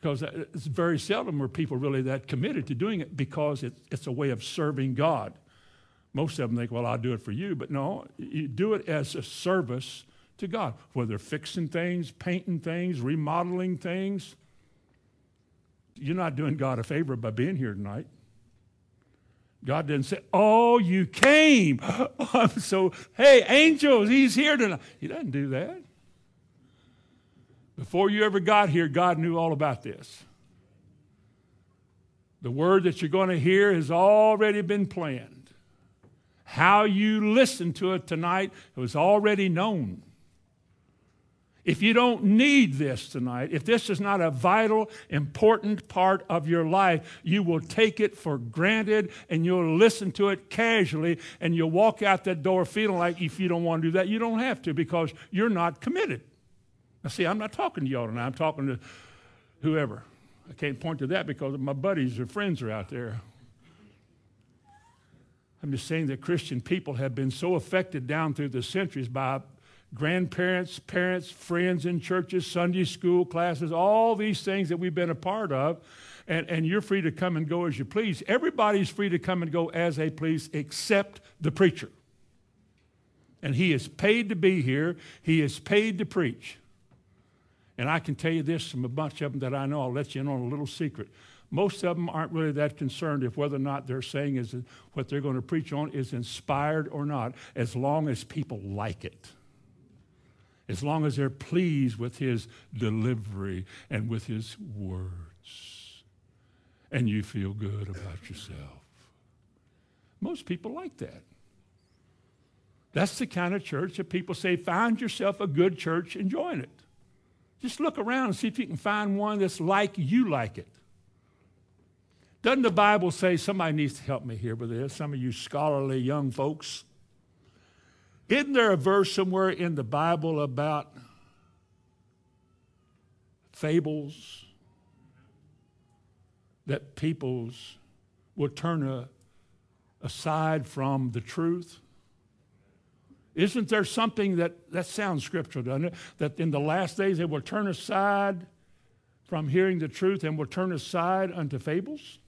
because uh, it's very seldom where people really that committed to doing it because it, it's a way of serving God. Most of them think, well, I'll do it for you. But no, you do it as a service to God, whether fixing things, painting things, remodeling things. You're not doing God a favor by being here tonight. God didn't say, Oh, you came. so, hey, angels, he's here tonight. He doesn't do that. Before you ever got here, God knew all about this. The word that you're going to hear has already been planned. How you listen to it tonight it was already known. If you don't need this tonight, if this is not a vital, important part of your life, you will take it for granted and you'll listen to it casually and you'll walk out that door feeling like if you don't want to do that, you don't have to because you're not committed. Now, see, I'm not talking to y'all tonight. I'm talking to whoever. I can't point to that because my buddies or friends are out there. I'm just saying that Christian people have been so affected down through the centuries by grandparents, parents, friends in churches, Sunday school classes, all these things that we've been a part of. And, and you're free to come and go as you please. Everybody's free to come and go as they please except the preacher. And he is paid to be here, he is paid to preach. And I can tell you this from a bunch of them that I know. I'll let you in on a little secret. Most of them aren't really that concerned if whether or not they're saying is what they're going to preach on is inspired or not, as long as people like it. As long as they're pleased with his delivery and with his words. And you feel good about yourself. Most people like that. That's the kind of church that people say, find yourself a good church and join it. Just look around and see if you can find one that's like you like it. Doesn't the Bible say, somebody needs to help me here with this, some of you scholarly young folks? Isn't there a verse somewhere in the Bible about fables that peoples will turn a, aside from the truth? Isn't there something that, that sounds scriptural, doesn't it? That in the last days they will turn aside from hearing the truth and will turn aside unto fables?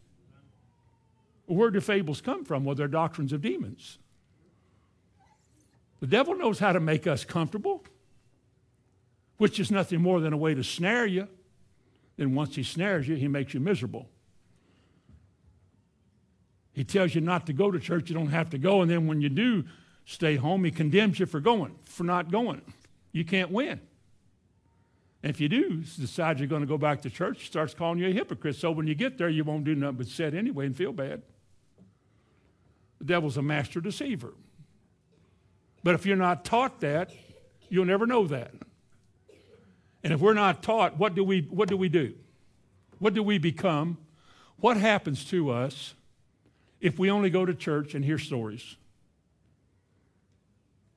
Where do fables come from? Well, they're doctrines of demons. The devil knows how to make us comfortable, which is nothing more than a way to snare you. Then once he snares you, he makes you miserable. He tells you not to go to church, you don't have to go, and then when you do stay home, he condemns you for going, for not going. You can't win. And if you do decide you're going to go back to church, he starts calling you a hypocrite. So when you get there, you won't do nothing but sit anyway and feel bad. The devil's a master deceiver. But if you're not taught that, you'll never know that. And if we're not taught, what do we, what do, we do? What do we become? What happens to us if we only go to church and hear stories?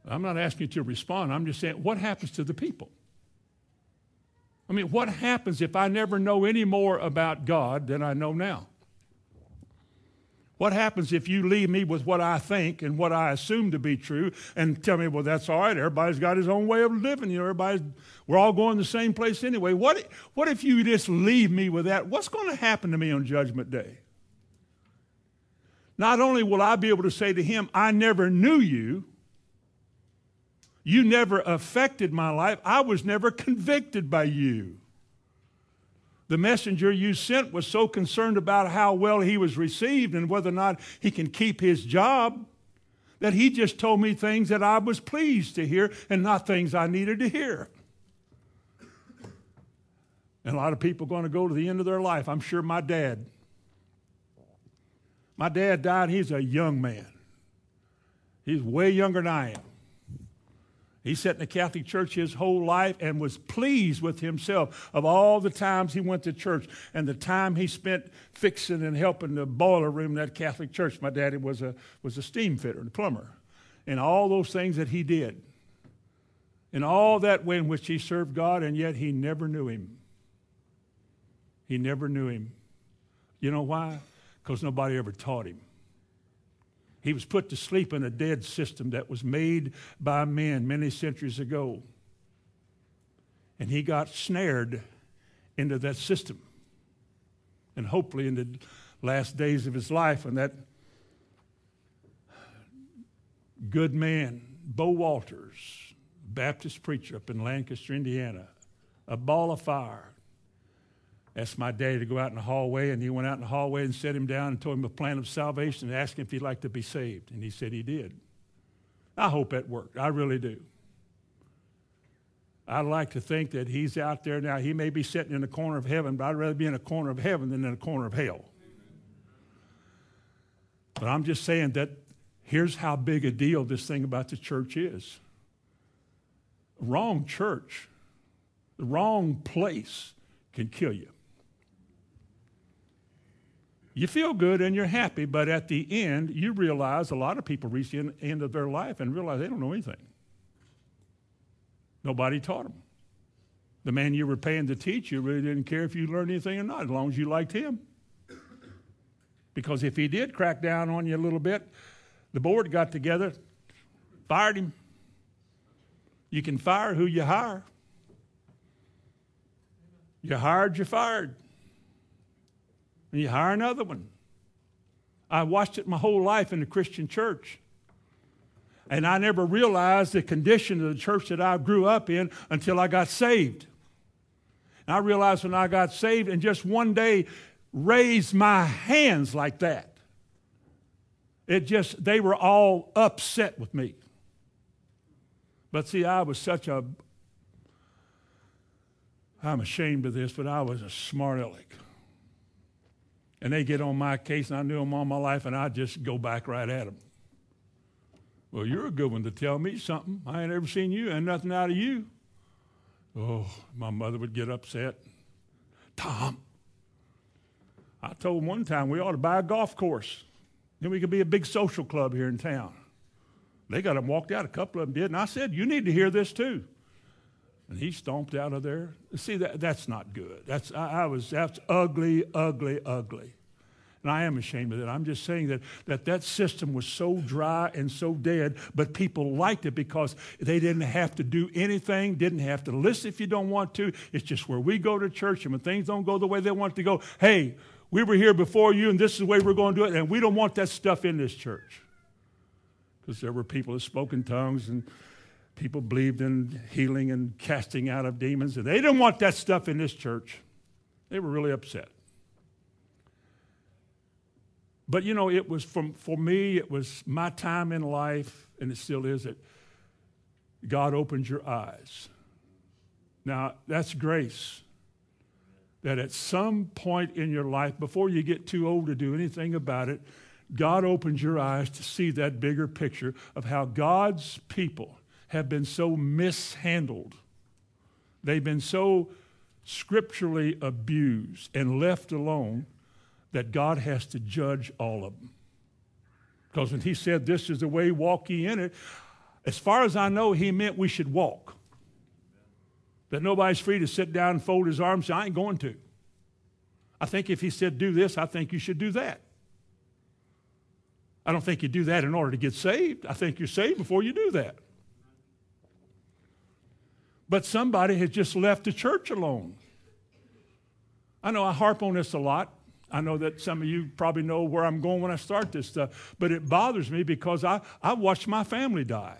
I'm not asking you to respond. I'm just saying, what happens to the people? I mean, what happens if I never know any more about God than I know now? What happens if you leave me with what I think and what I assume to be true and tell me, well, that's all right. Everybody's got his own way of living. You know, everybody's, we're all going the same place anyway. What, what if you just leave me with that? What's going to happen to me on Judgment Day? Not only will I be able to say to him, I never knew you, you never affected my life, I was never convicted by you. The messenger you sent was so concerned about how well he was received and whether or not he can keep his job that he just told me things that I was pleased to hear and not things I needed to hear. And a lot of people are going to go to the end of their life. I'm sure my dad. My dad died, he's a young man. He's way younger than I am. He sat in the Catholic Church his whole life and was pleased with himself of all the times he went to church and the time he spent fixing and helping the boiler room in that Catholic church. My daddy was a, was a steam fitter and a plumber. And all those things that he did. And all that way in which he served God, and yet he never knew him. He never knew him. You know why? Because nobody ever taught him. He was put to sleep in a dead system that was made by men many centuries ago. And he got snared into that system. And hopefully, in the last days of his life, and that good man, Bo Walters, Baptist preacher up in Lancaster, Indiana, a ball of fire, asked my daddy to go out in the hallway, and he went out in the hallway and set him down and told him a plan of salvation and asked him if he'd like to be saved. And he said he did. I hope that worked. I really do. I'd like to think that he's out there now. He may be sitting in the corner of heaven, but I'd rather be in a corner of heaven than in a corner of hell. But I'm just saying that here's how big a deal this thing about the church is. Wrong church, the wrong place can kill you. You feel good and you're happy, but at the end, you realize a lot of people reach the end of their life and realize they don't know anything. Nobody taught them. The man you were paying to teach you really didn't care if you learned anything or not, as long as you liked him. Because if he did crack down on you a little bit, the board got together, fired him. You can fire who you hire. You hired, you fired and you hire another one. I watched it my whole life in the Christian church. And I never realized the condition of the church that I grew up in until I got saved. And I realized when I got saved and just one day raised my hands like that, it just, they were all upset with me. But see, I was such a, I'm ashamed of this, but I was a smart aleck. And they get on my case, and I knew them all my life, and I just go back right at them. Well, you're a good one to tell me something. I ain't ever seen you and nothing out of you. Oh, my mother would get upset. Tom, I told him one time we ought to buy a golf course. Then we could be a big social club here in town. They got him walked out. A couple of them did. And I said, You need to hear this too. And he stomped out of there. See, that, that's not good. That's, I, I was, that's ugly, ugly, ugly. And I am ashamed of that. I'm just saying that, that that system was so dry and so dead, but people liked it because they didn't have to do anything, didn't have to listen if you don't want to. It's just where we go to church, and when things don't go the way they want to go, hey, we were here before you, and this is the way we're going to do it, and we don't want that stuff in this church. Because there were people that spoke in tongues and people believed in healing and casting out of demons, and they didn't want that stuff in this church. They were really upset. But you know, it was from, for me, it was my time in life, and it still is that God opened your eyes. Now, that's grace. That at some point in your life, before you get too old to do anything about it, God opens your eyes to see that bigger picture of how God's people have been so mishandled. They've been so scripturally abused and left alone that God has to judge all of them. Because when he said, This is the way, walk ye in it, as far as I know, he meant we should walk. That nobody's free to sit down and fold his arms. and say, I ain't going to. I think if he said, Do this, I think you should do that. I don't think you do that in order to get saved. I think you're saved before you do that. But somebody has just left the church alone. I know I harp on this a lot. I know that some of you probably know where I'm going when I start this stuff, but it bothers me because I, I watched my family die.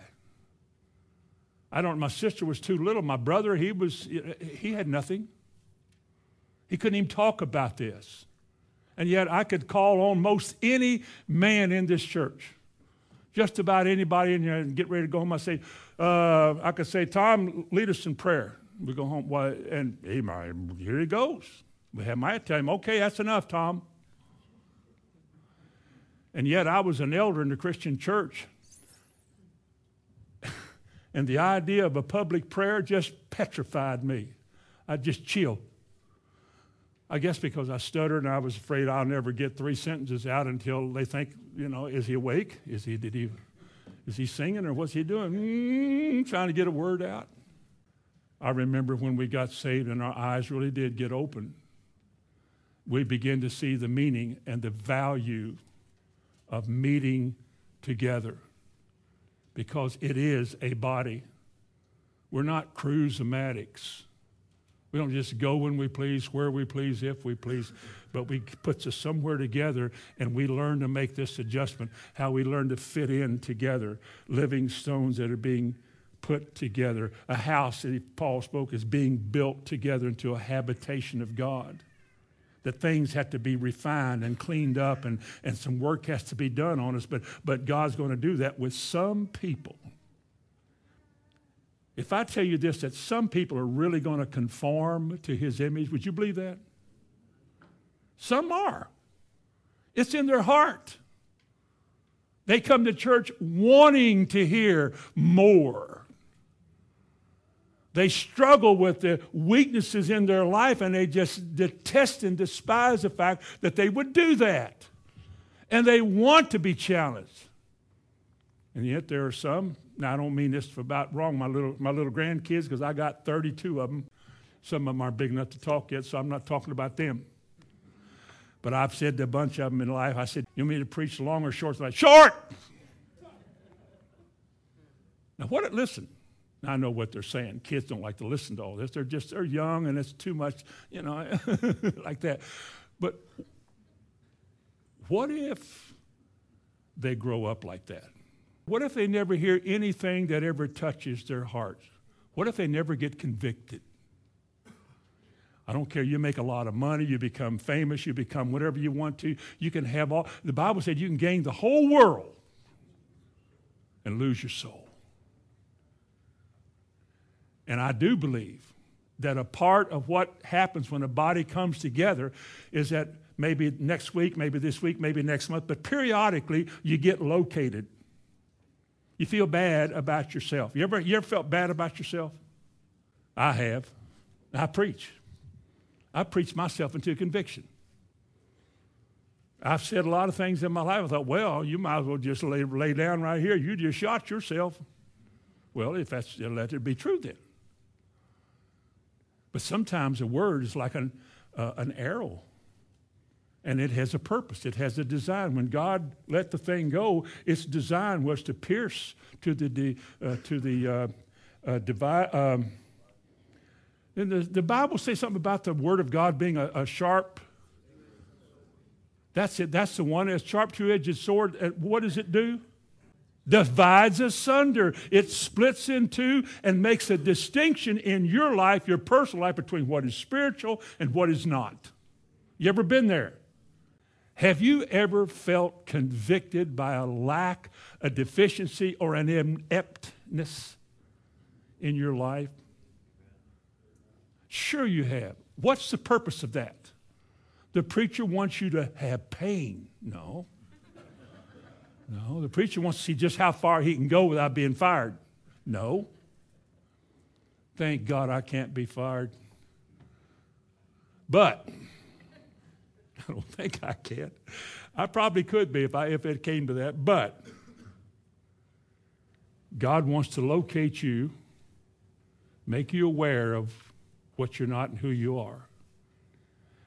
I don't, my sister was too little. My brother, he was, he had nothing. He couldn't even talk about this. And yet I could call on most any man in this church. Just about anybody in here and get ready to go home. I say, uh, I could say, Tom, lead us in prayer. We go home. Well, and he, here he goes. We had my him, okay, that's enough, Tom. And yet I was an elder in the Christian church. and the idea of a public prayer just petrified me. I just chilled. I guess because I stuttered and I was afraid I'll never get three sentences out until they think, you know, is he awake? Is he, did he, is he singing or what's he doing? Mm, trying to get a word out. I remember when we got saved and our eyes really did get open we begin to see the meaning and the value of meeting together because it is a body. We're not cruisematics. We don't just go when we please, where we please, if we please, but we puts us somewhere together and we learn to make this adjustment, how we learn to fit in together, living stones that are being put together. A house that Paul spoke is being built together into a habitation of God that things have to be refined and cleaned up and, and some work has to be done on us, but, but God's going to do that with some people. If I tell you this, that some people are really going to conform to his image, would you believe that? Some are. It's in their heart. They come to church wanting to hear more. They struggle with the weaknesses in their life and they just detest and despise the fact that they would do that. And they want to be challenged. And yet there are some, now I don't mean this for about wrong, my little, my little grandkids, because I got 32 of them. Some of them aren't big enough to talk yet, so I'm not talking about them. But I've said to a bunch of them in life, I said, You want me to preach long or short? Like, short! Now, what, listen, I know what they're saying. Kids don't like to listen to all this. They're just, they're young and it's too much, you know, like that. But what if they grow up like that? What if they never hear anything that ever touches their hearts? What if they never get convicted? I don't care. You make a lot of money, you become famous, you become whatever you want to. You can have all. The Bible said you can gain the whole world and lose your soul. And I do believe that a part of what happens when a body comes together is that maybe next week, maybe this week, maybe next month, but periodically you get located. You feel bad about yourself. You ever, you ever felt bad about yourself? I have. I preach. I preach myself into conviction. I've said a lot of things in my life. I thought, well, you might as well just lay, lay down right here. You just shot yourself. Well, if that's, let it be true then. But sometimes a word is like an, uh, an arrow, and it has a purpose, it has a design. When God let the thing go, its design was to pierce to the, uh, to the uh, uh, divide. Um, and the, the Bible says something about the word of God being a, a sharp. That's it. That's the one. A sharp two-edged sword. what does it do? divides asunder. It splits in two and makes a distinction in your life, your personal life, between what is spiritual and what is not. You ever been there? Have you ever felt convicted by a lack, a deficiency, or an ineptness in your life? Sure, you have. What's the purpose of that? The preacher wants you to have pain. No. No, the preacher wants to see just how far he can go without being fired. No. Thank God I can't be fired. But I don't think I can. I probably could be if, I, if it came to that. But God wants to locate you, make you aware of what you're not and who you are,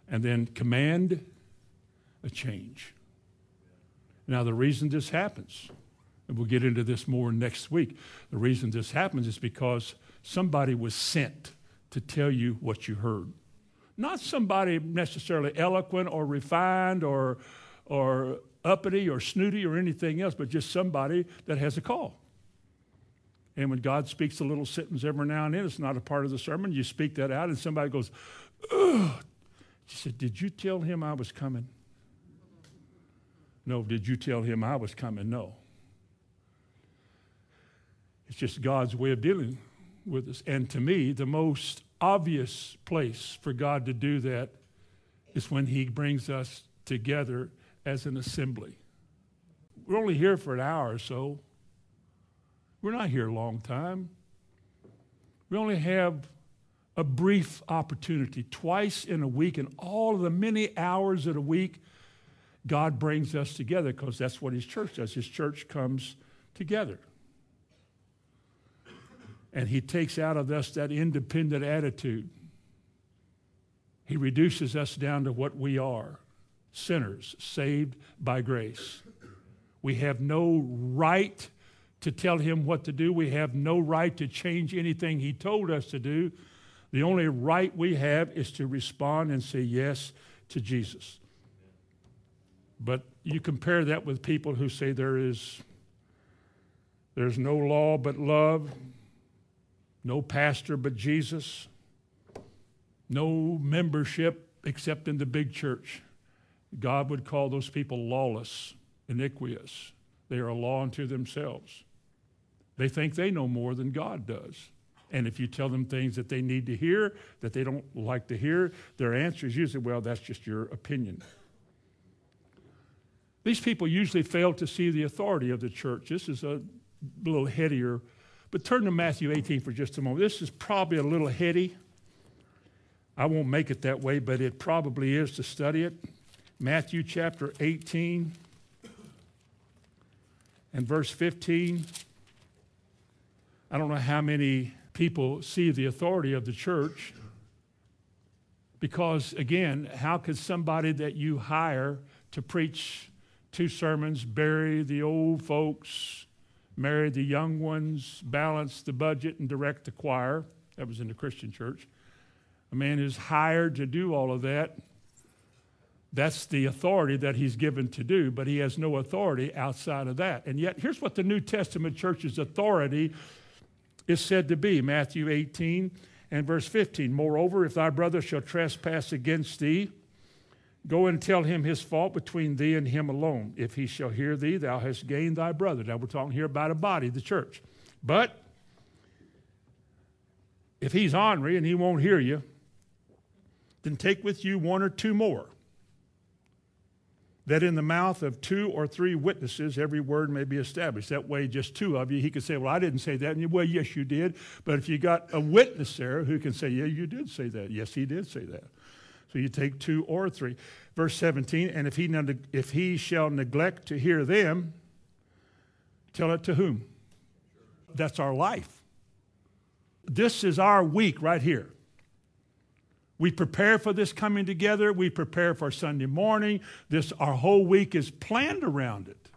and then command a change. Now, the reason this happens, and we'll get into this more next week, the reason this happens is because somebody was sent to tell you what you heard. Not somebody necessarily eloquent or refined or, or uppity or snooty or anything else, but just somebody that has a call. And when God speaks a little sentence every now and then, it's not a part of the sermon. You speak that out, and somebody goes, Ugh. She said, Did you tell him I was coming? No, did you tell him I was coming? No. It's just God's way of dealing with us. And to me, the most obvious place for God to do that is when He brings us together as an assembly. We're only here for an hour or so. We're not here a long time. We only have a brief opportunity twice in a week, and all of the many hours of a week God brings us together because that's what His church does. His church comes together. And He takes out of us that independent attitude. He reduces us down to what we are sinners saved by grace. We have no right to tell Him what to do, we have no right to change anything He told us to do. The only right we have is to respond and say yes to Jesus. But you compare that with people who say there is there's no law but love, no pastor but Jesus, no membership except in the big church. God would call those people lawless, iniquitous. They are a law unto themselves. They think they know more than God does. And if you tell them things that they need to hear, that they don't like to hear, their answer is usually, well, that's just your opinion. These people usually fail to see the authority of the church. This is a little headier. But turn to Matthew 18 for just a moment. This is probably a little heady. I won't make it that way, but it probably is to study it. Matthew chapter 18 and verse 15. I don't know how many people see the authority of the church because, again, how could somebody that you hire to preach two sermons, bury the old folks, marry the young ones, balance the budget, and direct the choir. That was in the Christian church. A man is hired to do all of that. That's the authority that he's given to do, but he has no authority outside of that. And yet, here's what the New Testament church's authority is said to be Matthew 18 And verse 15 Moreover, if thy brother shall trespass against thee, go and tell him his fault between thee and him alone. If he shall hear thee, thou hast gained thy brother. Now we're talking here about a body, the church. But if he's ornery and he won't hear you, then take with you one or two more that in the mouth of two or three witnesses every word may be established. That way, just two of you, he could say, Well, I didn't say that. And you, well, yes, you did. But if you got a witness there who can say, Yeah, you did say that. Yes, he did say that. So you take two or three. Verse 17, and if he, if he shall neglect to hear them, tell it to whom? That's our life. This is our week right here. We prepare for this coming together. We prepare for Sunday morning. This, our whole week is planned around it.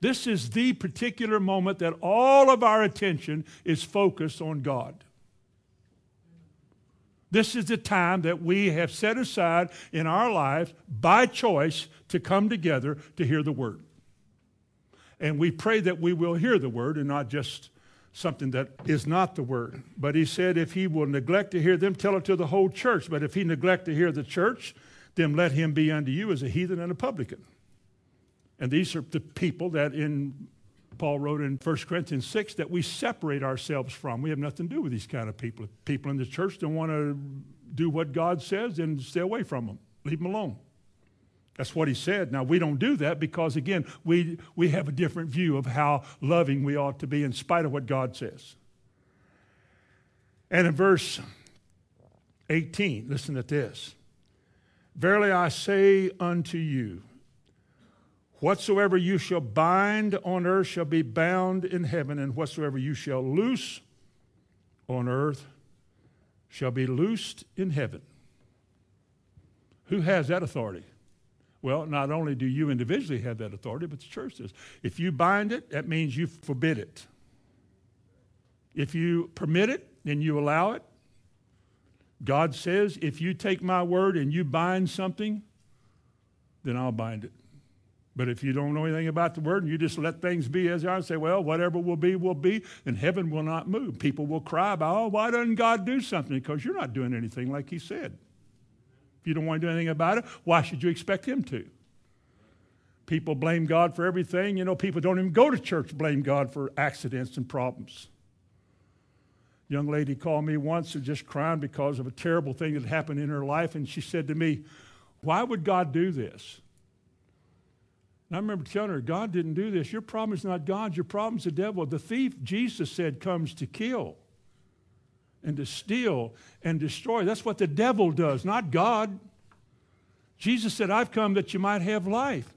This is the particular moment that all of our attention is focused on God. This is the time that we have set aside in our lives by choice to come together to hear the Word. And we pray that we will hear the Word and not just something that is not the word. But he said, if he will neglect to hear them, tell it to the whole church. But if he neglect to hear the church, then let him be unto you as a heathen and a publican. And these are the people that in Paul wrote in 1 Corinthians 6 that we separate ourselves from. We have nothing to do with these kind of people. If people in the church don't want to do what God says, then stay away from them. Leave them alone. That's what he said. Now, we don't do that because, again, we, we have a different view of how loving we ought to be in spite of what God says. And in verse 18, listen to this Verily I say unto you, whatsoever you shall bind on earth shall be bound in heaven, and whatsoever you shall loose on earth shall be loosed in heaven. Who has that authority? Well, not only do you individually have that authority, but the church does. If you bind it, that means you forbid it. If you permit it, then you allow it. God says, if you take my word and you bind something, then I'll bind it. But if you don't know anything about the word and you just let things be as they are and say, well, whatever will be, will be, then heaven will not move. People will cry about, oh, why doesn't God do something? Because you're not doing anything like He said. If you don't want to do anything about it, why should you expect Him to? People blame God for everything. You know, people don't even go to church blame God for accidents and problems. Young lady called me once and just crying because of a terrible thing that happened in her life, and she said to me, Why would God do this? And I remember telling her, God didn't do this. Your problem is not God, your problem is the devil. The thief, Jesus said, comes to kill and to steal and destroy. That's what the devil does, not God. Jesus said, I've come that you might have life.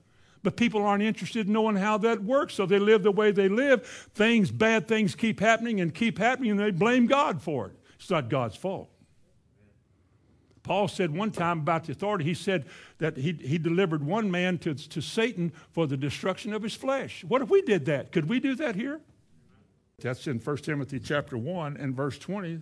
But people aren't interested in knowing how that works, so they live the way they live. Things, bad things keep happening and keep happening, and they blame God for it. It's not God's fault. Paul said one time about the authority, he said that he, he delivered one man to, to Satan for the destruction of his flesh. What if we did that? Could we do that here? That's in 1 Timothy chapter 1 and verse 20.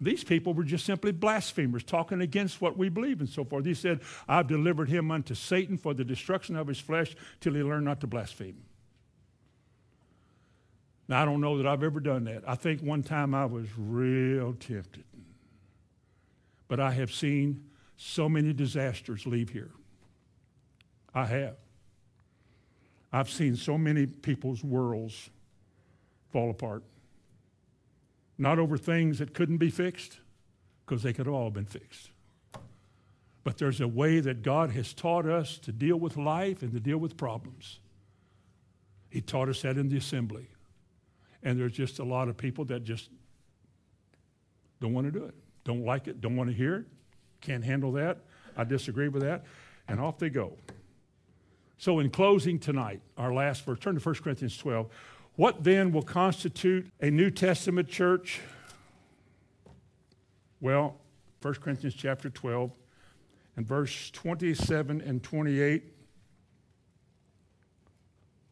These people were just simply blasphemers, talking against what we believe and so forth. He said, I've delivered him unto Satan for the destruction of his flesh till he learn not to blaspheme. Now, I don't know that I've ever done that. I think one time I was real tempted. But I have seen so many disasters leave here. I have. I've seen so many people's worlds fall apart. Not over things that couldn't be fixed, because they could have all been fixed. But there's a way that God has taught us to deal with life and to deal with problems. He taught us that in the assembly. And there's just a lot of people that just don't want to do it, don't like it, don't want to hear it, can't handle that. I disagree with that. And off they go. So, in closing tonight, our last verse, turn to 1 Corinthians 12. What then will constitute a New Testament church? Well, 1 Corinthians chapter 12 and verse 27 and 28.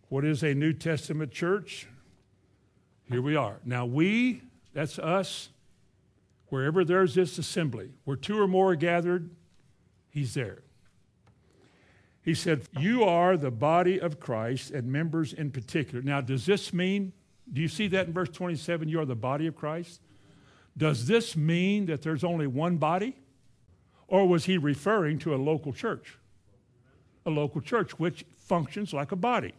What is a New Testament church? Here we are. Now, we, that's us, wherever there's this assembly, where two or more are gathered, he's there. He said, You are the body of Christ and members in particular. Now, does this mean, do you see that in verse 27? You are the body of Christ? Does this mean that there's only one body? Or was he referring to a local church? A local church which functions like a body.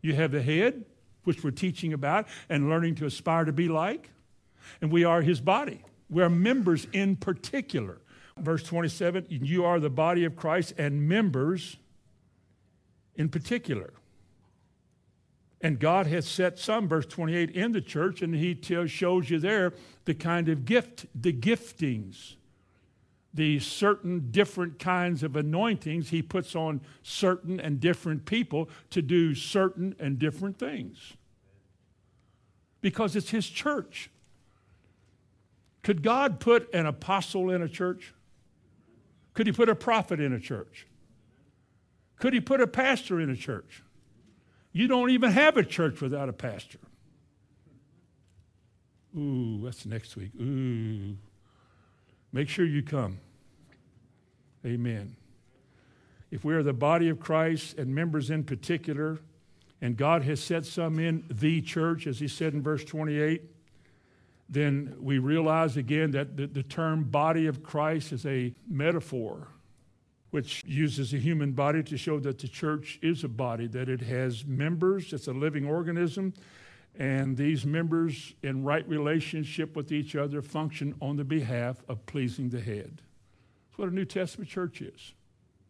You have the head, which we're teaching about and learning to aspire to be like, and we are his body. We are members in particular. Verse 27 you are the body of Christ and members in particular. And God has set some, verse 28, in the church, and He tells, shows you there the kind of gift, the giftings, the certain different kinds of anointings He puts on certain and different people to do certain and different things. Because it's His church. Could God put an apostle in a church? Could He put a prophet in a church? Could He put a pastor in a church? You don't even have a church without a pastor. Ooh, that's next week. Ooh. Make sure you come. Amen. If we are the body of Christ and members in particular, and God has set some in the church, as he said in verse 28, then we realize again that the, the term body of Christ is a metaphor which uses a human body to show that the church is a body, that it has members, it's a living organism, and these members, in right relationship with each other, function on the behalf of pleasing the head. That's what a New Testament church is.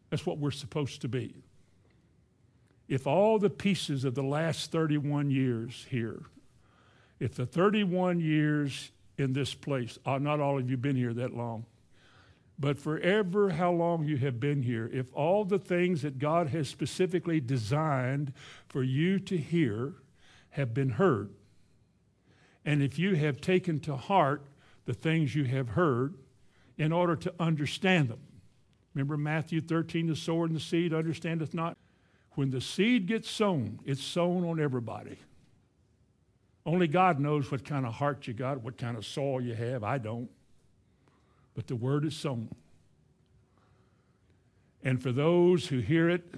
That's what we're supposed to be. If all the pieces of the last 31 years here, if the 31 years in this place, uh, not all of you been here that long, but forever, how long you have been here, if all the things that God has specifically designed for you to hear have been heard, and if you have taken to heart the things you have heard in order to understand them. Remember Matthew 13, the sower and the seed understandeth not? When the seed gets sown, it's sown on everybody. Only God knows what kind of heart you got, what kind of soil you have. I don't but the word is sown. And for those who hear it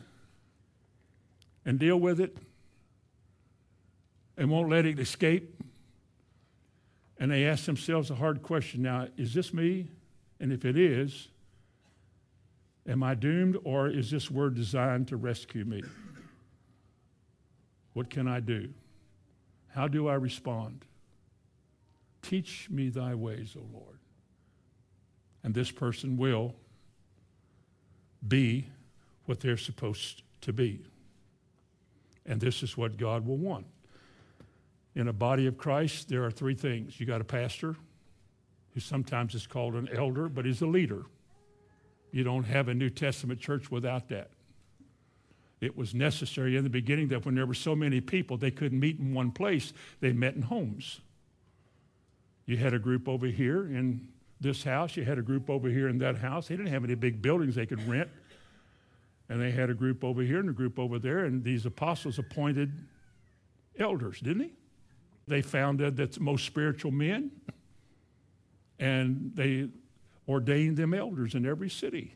and deal with it and won't let it escape, and they ask themselves a hard question now, is this me? And if it is, am I doomed or is this word designed to rescue me? What can I do? How do I respond? Teach me thy ways, O Lord and this person will be what they're supposed to be. And this is what God will want. In a body of Christ, there are three things. You got a pastor, who sometimes is called an elder, but he's a leader. You don't have a New Testament church without that. It was necessary in the beginning that when there were so many people, they couldn't meet in one place, they met in homes. You had a group over here in this house. You had a group over here in that house. They didn't have any big buildings they could rent. And they had a group over here and a group over there. And these apostles appointed elders, didn't they? They founded the most spiritual men. And they ordained them elders in every city.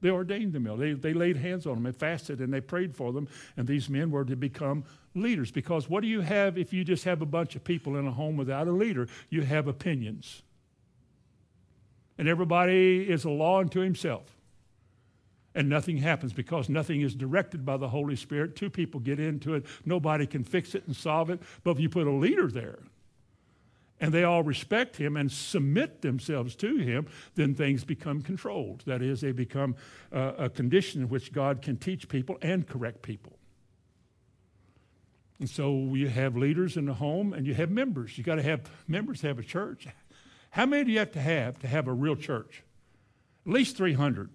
They ordained them. They, they laid hands on them and fasted and they prayed for them. And these men were to become leaders. Because what do you have if you just have a bunch of people in a home without a leader? You have opinions and everybody is a law unto himself. And nothing happens because nothing is directed by the Holy Spirit. Two people get into it, nobody can fix it and solve it. But if you put a leader there, and they all respect him and submit themselves to him, then things become controlled. That is, they become uh, a condition in which God can teach people and correct people. And so you have leaders in the home and you have members. You got to have members have a church. How many do you have to have to have a real church? At least 300.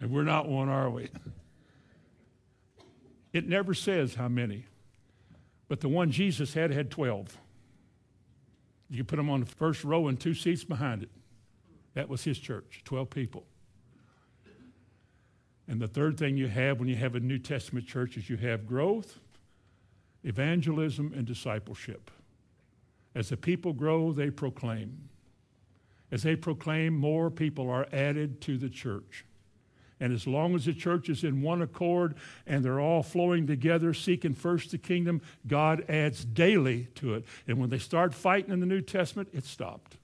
And we're not one, are we? It never says how many. But the one Jesus had had 12. You put them on the first row and two seats behind it. That was his church, 12 people. And the third thing you have when you have a New Testament church is you have growth, evangelism, and discipleship. As the people grow, they proclaim. As they proclaim, more people are added to the church. And as long as the church is in one accord and they're all flowing together, seeking first the kingdom, God adds daily to it. And when they start fighting in the New Testament, it stopped.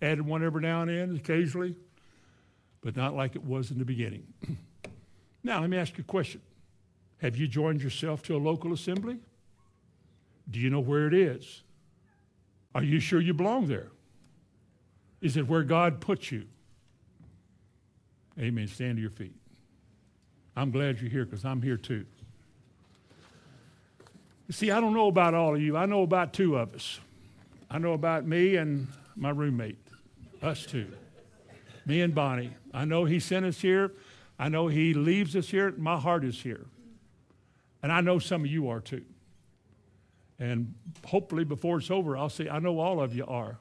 Added one every now and then, occasionally, but not like it was in the beginning. now, let me ask you a question Have you joined yourself to a local assembly? Do you know where it is? Are you sure you belong there? Is it where God put you? Amen. Stand to your feet. I'm glad you're here because I'm here too. You See, I don't know about all of you. I know about two of us. I know about me and my roommate, us two. Me and Bonnie. I know he sent us here. I know he leaves us here. My heart is here. And I know some of you are too. And hopefully, before it's over, I'll say, I know all of you are.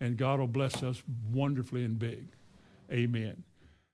And God will bless us wonderfully and big. Amen.